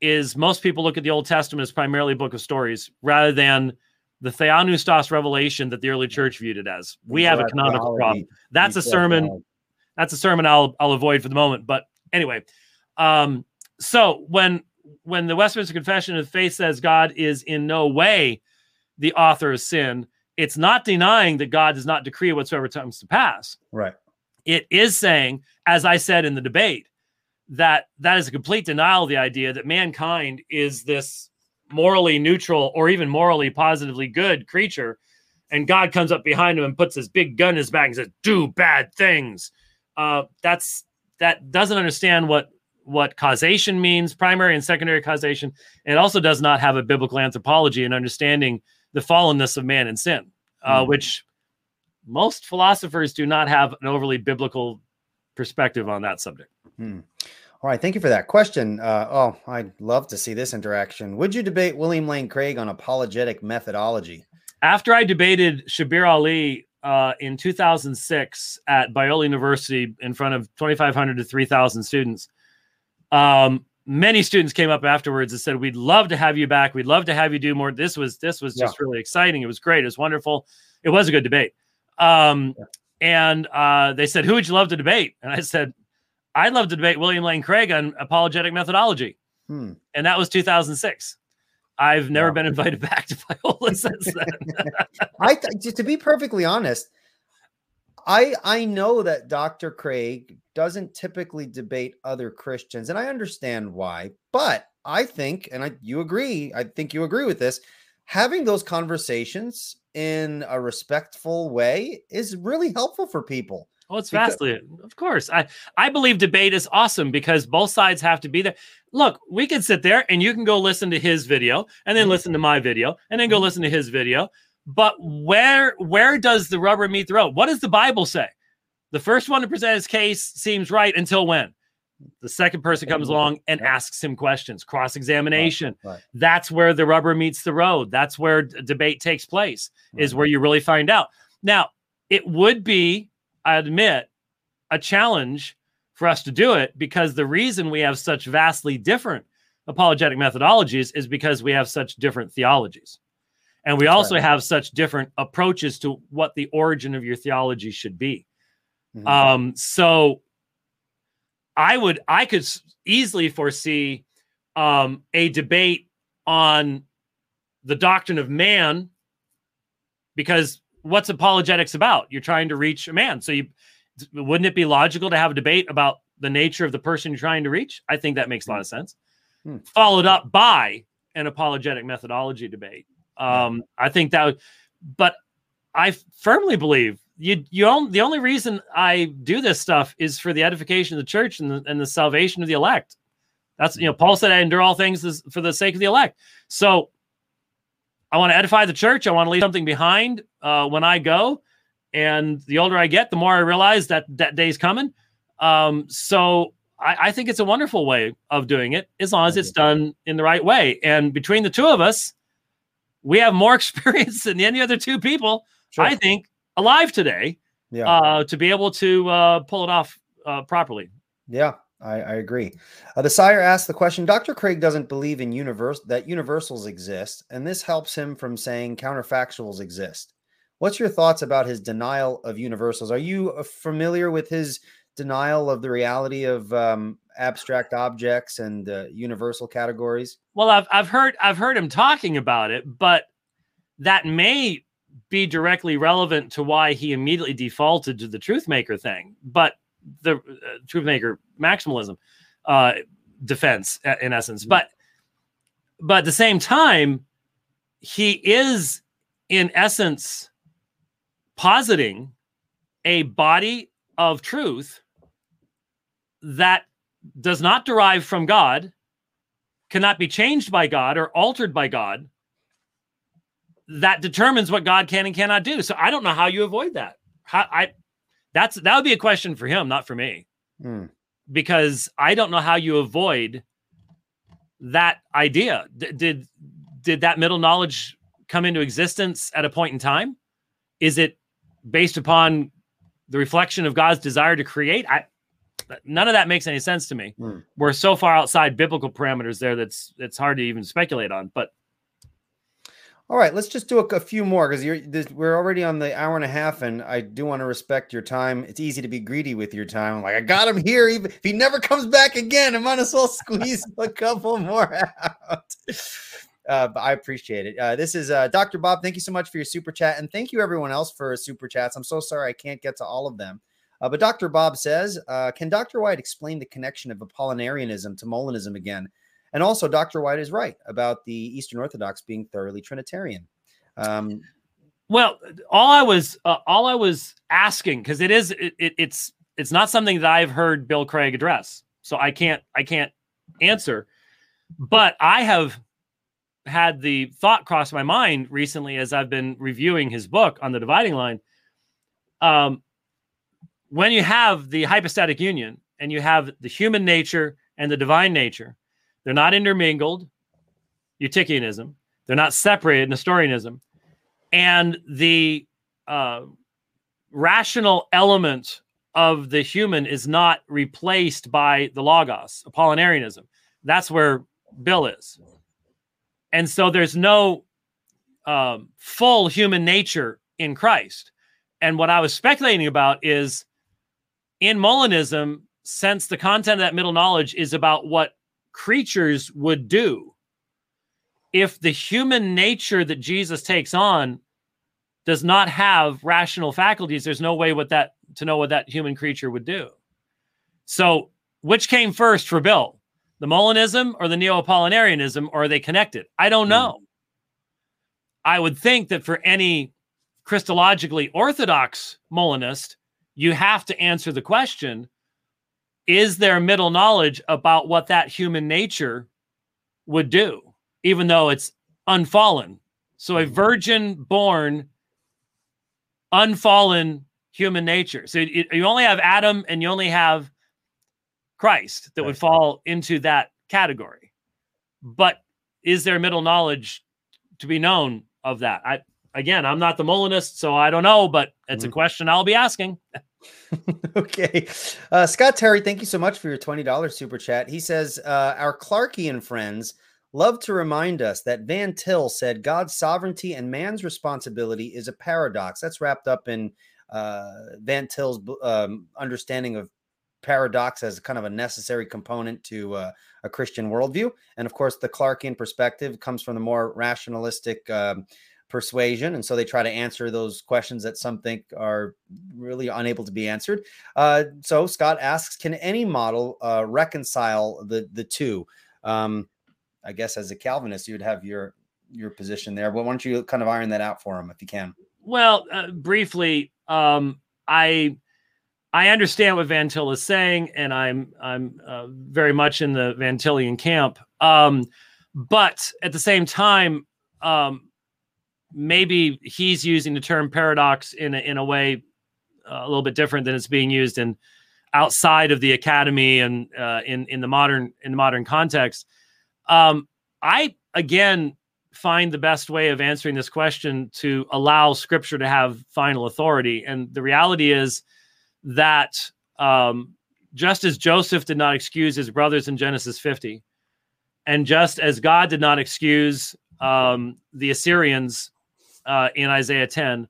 is most people look at the Old Testament as primarily a book of stories rather than the Theopneustos revelation that the early church viewed it as. We have a canonical problem. That's a sermon. That's a sermon I'll I'll avoid for the moment. But anyway, um, so when when the Westminster Confession of Faith says God is in no way the author of sin, it's not denying that God does not decree whatsoever comes to pass. Right. It is saying, as I said in the debate, that that is a complete denial of the idea that mankind is this morally neutral or even morally positively good creature and god comes up behind him and puts his big gun in his back and says do bad things uh, that's that doesn't understand what what causation means, primary and secondary causation. And it also does not have a biblical anthropology and understanding the fallenness of man and sin, uh, mm. which most philosophers do not have an overly biblical perspective on that subject. Mm. All right, thank you for that question. Uh, oh, I'd love to see this interaction. Would you debate William Lane Craig on apologetic methodology? After I debated Shabir Ally uh, in 2006 at Biola University in front of 2,500 to 3,000 students. Um, many students came up afterwards and said, "We'd love to have you back. We'd love to have you do more." This was this was just yeah. really exciting. It was great. It was wonderful. It was a good debate. Um, yeah. And uh, they said, "Who would you love to debate?" And I said, "I'd love to debate William Lane Craig on apologetic methodology." Hmm. And that was 2006. I've never been invited [laughs] back to Biola since then. [laughs] I to be perfectly honest, I I know that Dr. Craig doesn't typically debate other Christians, and I understand why. But I think, and I you agree, I think you agree with this. having those conversations in a respectful way is really helpful for people. Oh, it's vastly, of course. I I believe debate is awesome because both sides have to be there. Look, we can sit there and you can go listen to his video and then mm-hmm. listen to my video and then go mm-hmm. listen to his video. But where where does the rubber meet the road? What does the Bible say? The first one to present his case seems right until when? The second person comes along and asks him questions, cross examination. Right, right. That's where the rubber meets the road. That's where debate takes place, right. is where you really find out. Now, it would be, I admit, a challenge for us to do it because the reason we have such vastly different apologetic methodologies is because we have such different theologies. And we also have such different approaches to what the origin of your theology should be. Mm-hmm. Um, so I would I could easily foresee um, a debate on the doctrine of man because what's apologetics about? You're trying to reach a man. So you wouldn't it be logical to have a debate about the nature of the person you're trying to reach? I think that makes a lot of hmm. sense. Hmm. Followed up by an apologetic methodology debate. Um, I think that would, but I firmly believe you you only, the only reason I do this stuff is for the edification of the church and the, and the salvation of the elect. That's you know Paul said I endure all things for the sake of the elect. So I want to edify the church. I want to leave something behind uh, when I go. And the older I get, the more I realize that that day's coming. Um, so I, I think it's a wonderful way of doing it, as long as it's done in the right way. And between the two of us, we have more [laughs] experience than any other two people. Sure. I think alive today yeah. uh, to be able to uh, pull it off uh, properly. Yeah, I, I agree. Uh, the sire asked the question Dr. Craig doesn't believe in universe that universals exist, and this helps him from saying counterfactuals exist. What's your thoughts about his denial of universals? Are you uh, familiar with his denial of the reality of um, abstract objects and uh, universal categories? Well, I've I've heard I've heard him talking about it, but that may be directly relevant to why he immediately defaulted to the truth maker thing, but the uh, truth maker maximalism uh, defense in essence. Mm-hmm. But but at the same time, he is in essence positing a body of truth that does not derive from God, cannot be changed by God or altered by God, that determines what God can and cannot do. So I don't know how you avoid that. How I that's that would be a question for him, not for me. Hmm. Because I don't know how you avoid that idea. D- did did that middle knowledge come into existence at a point in time? Is it based upon the reflection of God's desire to create? I none of that makes any sense to me. Hmm. We're so far outside biblical parameters there that's it's hard to even speculate on. But all right, let's just do a, a few more because you're we're already on the hour and a half, and I do want to respect your time. It's easy to be greedy with your time. I'm like, I got him here. Even if he never comes back again, I might as well squeeze [laughs] a couple more out. Uh, but I appreciate it. Uh, this is uh, Dr. Bob. Thank you so much for your super chat, and thank you everyone else for super chats. I'm so sorry I can't get to all of them. Uh, but Dr. Bob says, uh, can Dr. White explain the connection of Apollinarianism to Molinism again? And also, Dr. White is right about the Eastern Orthodox being thoroughly Trinitarian. Um, well, all I was uh, all I was asking because it is it, it, it's it's not something that I've heard Bill Craig address, so I can't I can't answer. But I have had the thought cross my mind recently as I've been reviewing his book on the dividing line. Um, when you have the hypostatic union and you have the human nature and the divine nature, they're not intermingled, Eutychianism. They're not separated, Nestorianism. And the uh, rational element of the human is not replaced by the Logos, Apollinarianism. That's where Bill is. And so there's no um, full human nature in Christ. And what I was speculating about is in Molinism, since the content of that middle knowledge is about what creatures would do. If the human nature that Jesus takes on does not have rational faculties there's no way what that to know what that human creature would do. So which came first for bill the molinism or the neo-apollinarianism or are they connected? I don't hmm. know. I would think that for any Christologically orthodox Molinist, you have to answer the question is there middle knowledge about what that human nature would do, even though it's unfallen? So a virgin born, unfallen human nature. So it, you only have Adam and you only have Christ that would fall into that category. But is there middle knowledge to be known of that? I again, I'm not the Molinist, so I don't know, but it's mm-hmm. a question I'll be asking. [laughs] [laughs] okay. Uh, Scott Terry, thank you so much for your $20 super chat. He says, uh, Our Clarkian friends love to remind us that Van Til said God's sovereignty and man's responsibility is a paradox. That's wrapped up in uh, Van Til's um, understanding of paradox as kind of a necessary component to uh, a Christian worldview. And of course, the Clarkian perspective comes from the more rationalistic um, persuasion. And so they try to answer those questions that some think are really unable to be answered. Uh, so Scott asks Can any model uh, reconcile the, the two? Um, I guess as a Calvinist, you'd have your your position there, but why don't you kind of iron that out for him if you can? Well, uh, briefly, um, I I understand what Van Til is saying, and I'm I'm uh, very much in the Van Tilian camp. Um, but at the same time, um, maybe he's using the term paradox in a, in a way uh, a little bit different than it's being used in outside of the academy and uh, in in the modern in the modern context. Um, I again find the best way of answering this question to allow Scripture to have final authority, and the reality is that um, just as Joseph did not excuse his brothers in Genesis 50, and just as God did not excuse um, the Assyrians uh, in Isaiah 10.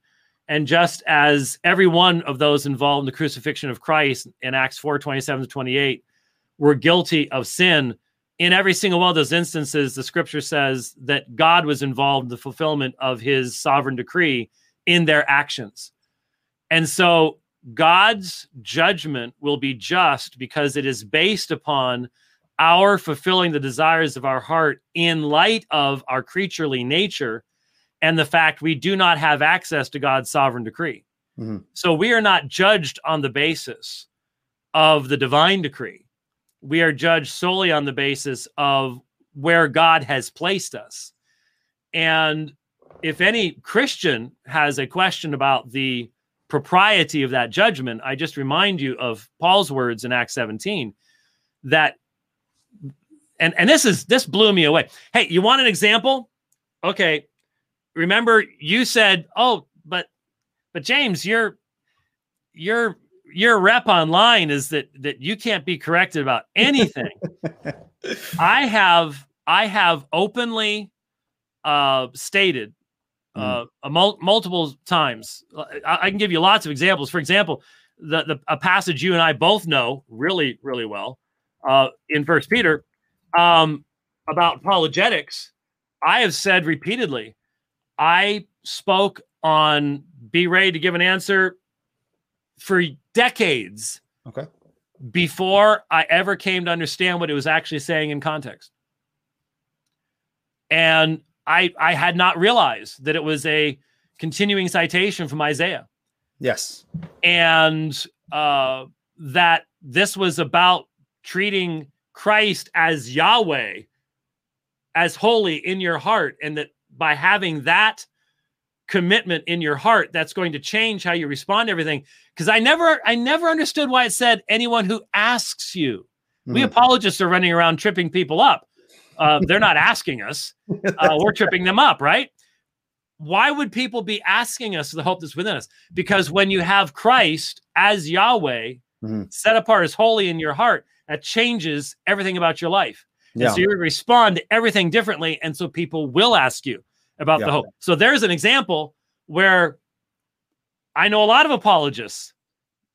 And just as every one of those involved in the crucifixion of Christ in Acts 4 27 to 28 were guilty of sin, in every single one of those instances, the scripture says that God was involved in the fulfillment of his sovereign decree in their actions. And so God's judgment will be just because it is based upon our fulfilling the desires of our heart in light of our creaturely nature and the fact we do not have access to God's sovereign decree. Mm-hmm. So we are not judged on the basis of the divine decree. We are judged solely on the basis of where God has placed us. And if any Christian has a question about the propriety of that judgment, I just remind you of Paul's words in Acts 17 that and and this is this blew me away. Hey, you want an example? Okay, remember you said, "Oh, but but James, your your your rep online is that that you can't be corrected about anything." [laughs] I have I have openly uh, stated uh, mm. mul- multiple times. I, I, can give you lots of examples. For example, the, the a passage you and I both know really really well uh, in First Peter um, about apologetics. I have said repeatedly I spoke on Be Ready to Give an Answer for decades. Okay. Before I ever came to understand what it was actually saying in context. And I I had not realized that it was a continuing citation from Isaiah. Yes. And uh, that this was about treating Christ as Yahweh, as holy in your heart, and that by having that commitment in your heart that's going to change how you respond to everything because i never i never understood why it said anyone who asks you mm-hmm. we apologists are running around tripping people up uh, they're not asking us [laughs] uh, we're tripping them up right why would people be asking us the hope that's within us because when you have christ as yahweh mm-hmm. set apart as holy in your heart that changes everything about your life yeah. And so you respond to everything differently. And so people will ask you about yeah. the hope. So there's an example where I know a lot of apologists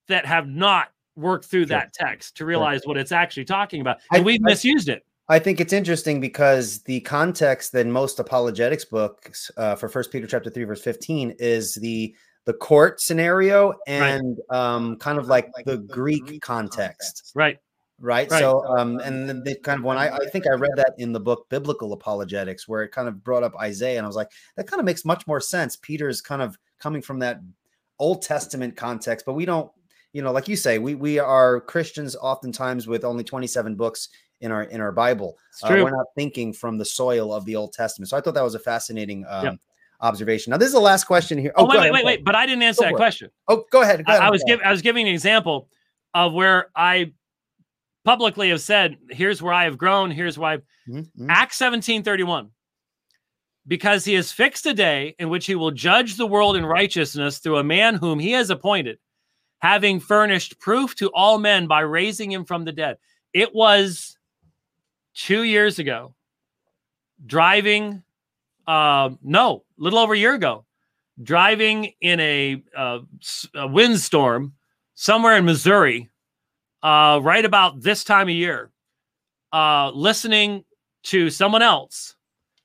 that have not worked through sure. that text to realize sure. what it's actually talking about. And I, we've I, misused it. I think it's interesting because the context in most apologetics books uh, for First Peter chapter three verse fifteen is the the court scenario and right. um, kind of like the Greek context. Right right? right. So, um, and then they kind of when I, I think I read that in the book Biblical Apologetics, where it kind of brought up Isaiah, and I was like, that kind of makes much more sense. Peter is kind of coming from that Old Testament context, but we don't, you know, like you say, we we are Christians oftentimes with only 27 books in our in our Bible. Uh, we're not thinking from the soil of the Old Testament. So I thought that was a fascinating um, yep. observation. Now this is the last question here. Oh, oh wait, wait, wait, wait, But I didn't answer go that question. Oh, go ahead. Go ahead. I, I was giving I was giving an example of where I publicly have said, "Here's where I have grown. Here's why." Mm-hmm. Acts 17, 31. Because he has fixed a day in which he will judge the world in righteousness through a man whom he has appointed, having furnished proof to all men by raising him from the dead. It was two years ago, driving, uh, no, a little over a year ago, driving in a, uh, a windstorm somewhere in Missouri, uh, right about this time of year, uh, listening to someone else,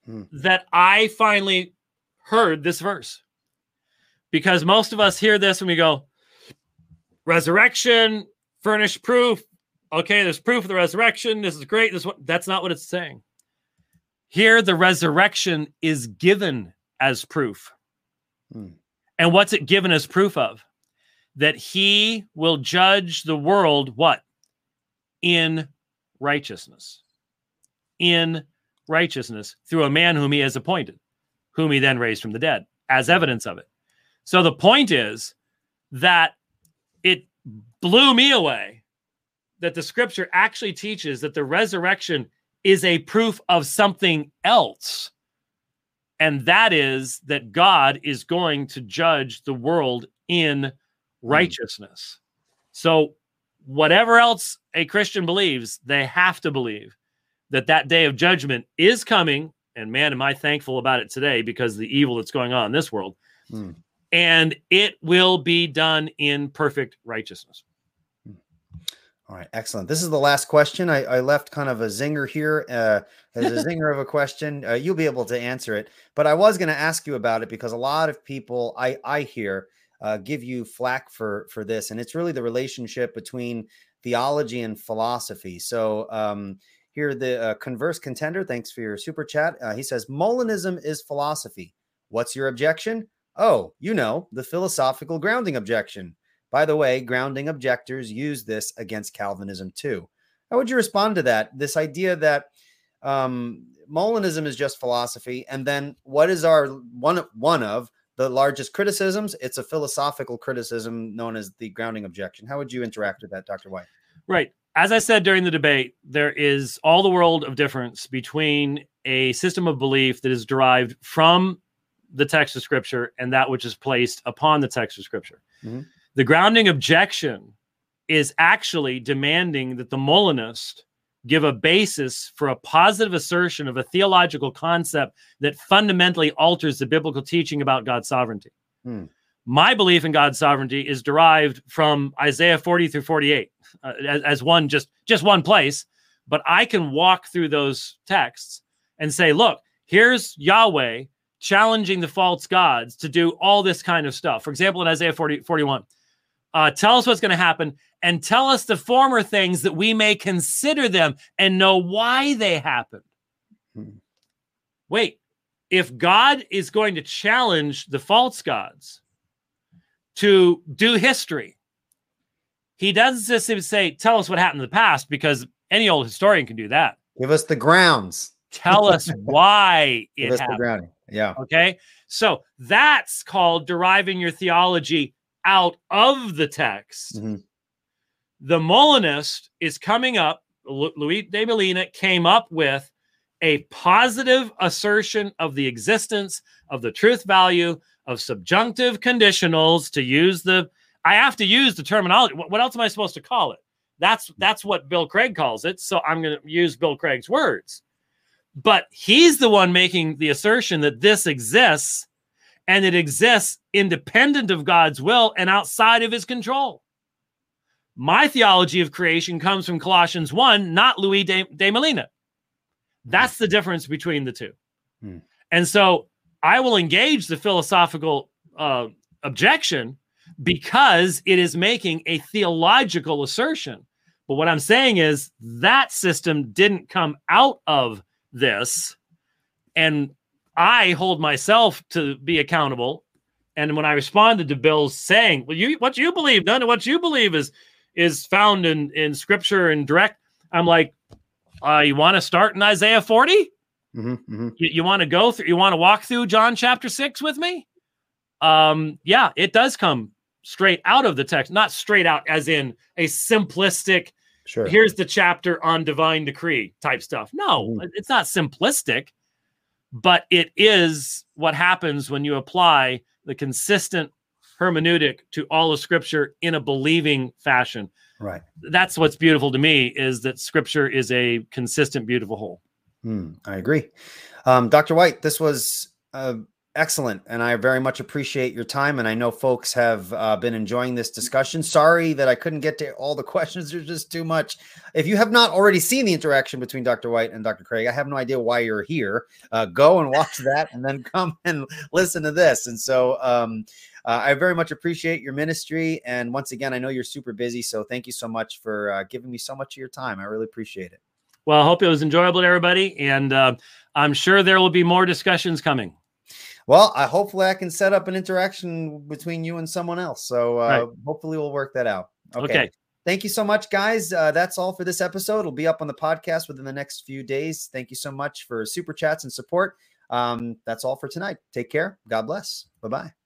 hmm. that I finally heard this verse. Because most of us hear this and we go, resurrection, furnished proof, okay, there's proof of the resurrection. This is great. This that's not what it's saying. Here, the resurrection is given as proof. Hmm. And what's it given as proof of? That he will judge the world what? In righteousness. In righteousness through a man whom he has appointed, whom he then raised from the dead, as evidence of it. So the point is that it blew me away that the scripture actually teaches that the resurrection is a proof of something else. And that is that God is going to judge the world in. Righteousness. Mm. So, whatever else a Christian believes, they have to believe that that day of judgment is coming. And man, am I thankful about it today because the evil that's going on in this world. Mm. And it will be done in perfect righteousness. All right, excellent. This is the last question. I, I left kind of a zinger here. Uh, there's a [laughs] zinger of a question. Uh, you'll be able to answer it, but I was going to ask you about it because a lot of people I I hear uh, give you flack for for this, and it's really the relationship between theology and philosophy. So um, here, the uh, converse contender. Thanks for your super chat. Uh, he says Molinism is philosophy. What's your objection? Oh, you know the philosophical grounding objection. By the way, grounding objectors use this against Calvinism too. How would you respond to that? This idea that um, Molinism is just philosophy, and then what is our one one of the largest criticisms? It's a philosophical criticism known as the grounding objection. How would you interact with that, Dr. White? Right. As I said during the debate, there is all the world of difference between a system of belief that is derived from the text of Scripture and that which is placed upon the text of Scripture. Mm-hmm. The grounding objection is actually demanding that the Molinist give a basis for a positive assertion of a theological concept that fundamentally alters the biblical teaching about God's sovereignty. Hmm. My belief in God's sovereignty is derived from Isaiah 40 through 48 uh, as, as one just just one place, but I can walk through those texts and say, look, here's Yahweh challenging the false gods to do all this kind of stuff. For example, in Isaiah 40, 41, uh, tell us what's going to happen and tell us the former things that we may consider them and know why they happened. Hmm. Wait, if God is going to challenge the false gods to do history, he doesn't just say, tell us what happened in the past, because any old historian can do that. Give us the grounds. Tell us [laughs] why it happened. Yeah. Okay. So that's called deriving your theology out of the text. Mm-hmm. The Molinist is coming up, Louis de Molina came up with a positive assertion of the existence of the truth value of subjunctive conditionals to use the I have to use the terminology. What else am I supposed to call it? That's that's what Bill Craig calls it. So I'm going to use Bill Craig's words. But he's the one making the assertion that this exists and it exists independent of God's will and outside of his control. My theology of creation comes from Colossians 1, not Louis de, de Molina. That's the difference between the two. Hmm. And so I will engage the philosophical uh, objection because it is making a theological assertion. But what I'm saying is that system didn't come out of this. And I hold myself to be accountable. And when I responded to Bill's saying, "Well, you what you believe, none of what you believe is is found in in Scripture and direct," I'm like, uh, "You want to start in Isaiah 40? Mm-hmm, mm-hmm. You, you want to go through? You want to walk through John chapter six with me?" Um, yeah, it does come straight out of the text, not straight out as in a simplistic. Sure. Here's the chapter on divine decree type stuff. No, mm-hmm. it's not simplistic but it is what happens when you apply the consistent hermeneutic to all of scripture in a believing fashion. Right. That's what's beautiful to me is that scripture is a consistent beautiful whole. Hmm, i agree. Um, dr white this was uh, Excellent. And I very much appreciate your time. And I know folks have uh, been enjoying this discussion. Sorry that I couldn't get to all the [laughs] questions. There's just too much. If you have not already seen the interaction between Dr. White and Dr. Craig, I have no idea why you're here. Uh, go and watch [laughs] that and then come and listen to this. And so um, uh, I very much appreciate your ministry. And once again, I know you're super busy. So thank you so much for uh, giving me so much of your time. I really appreciate it. Well, I hope it was enjoyable to everybody. And uh, I'm sure there will be more discussions coming. Well, I hopefully I can set up an interaction between you and someone else. So uh, right. hopefully we'll work that out. Okay. okay. Thank you so much, guys. Uh, that's all for this episode. It'll be up on the podcast within the next few days. Thank you so much for super chats and support. Um, that's all for tonight. Take care. God bless. Bye bye.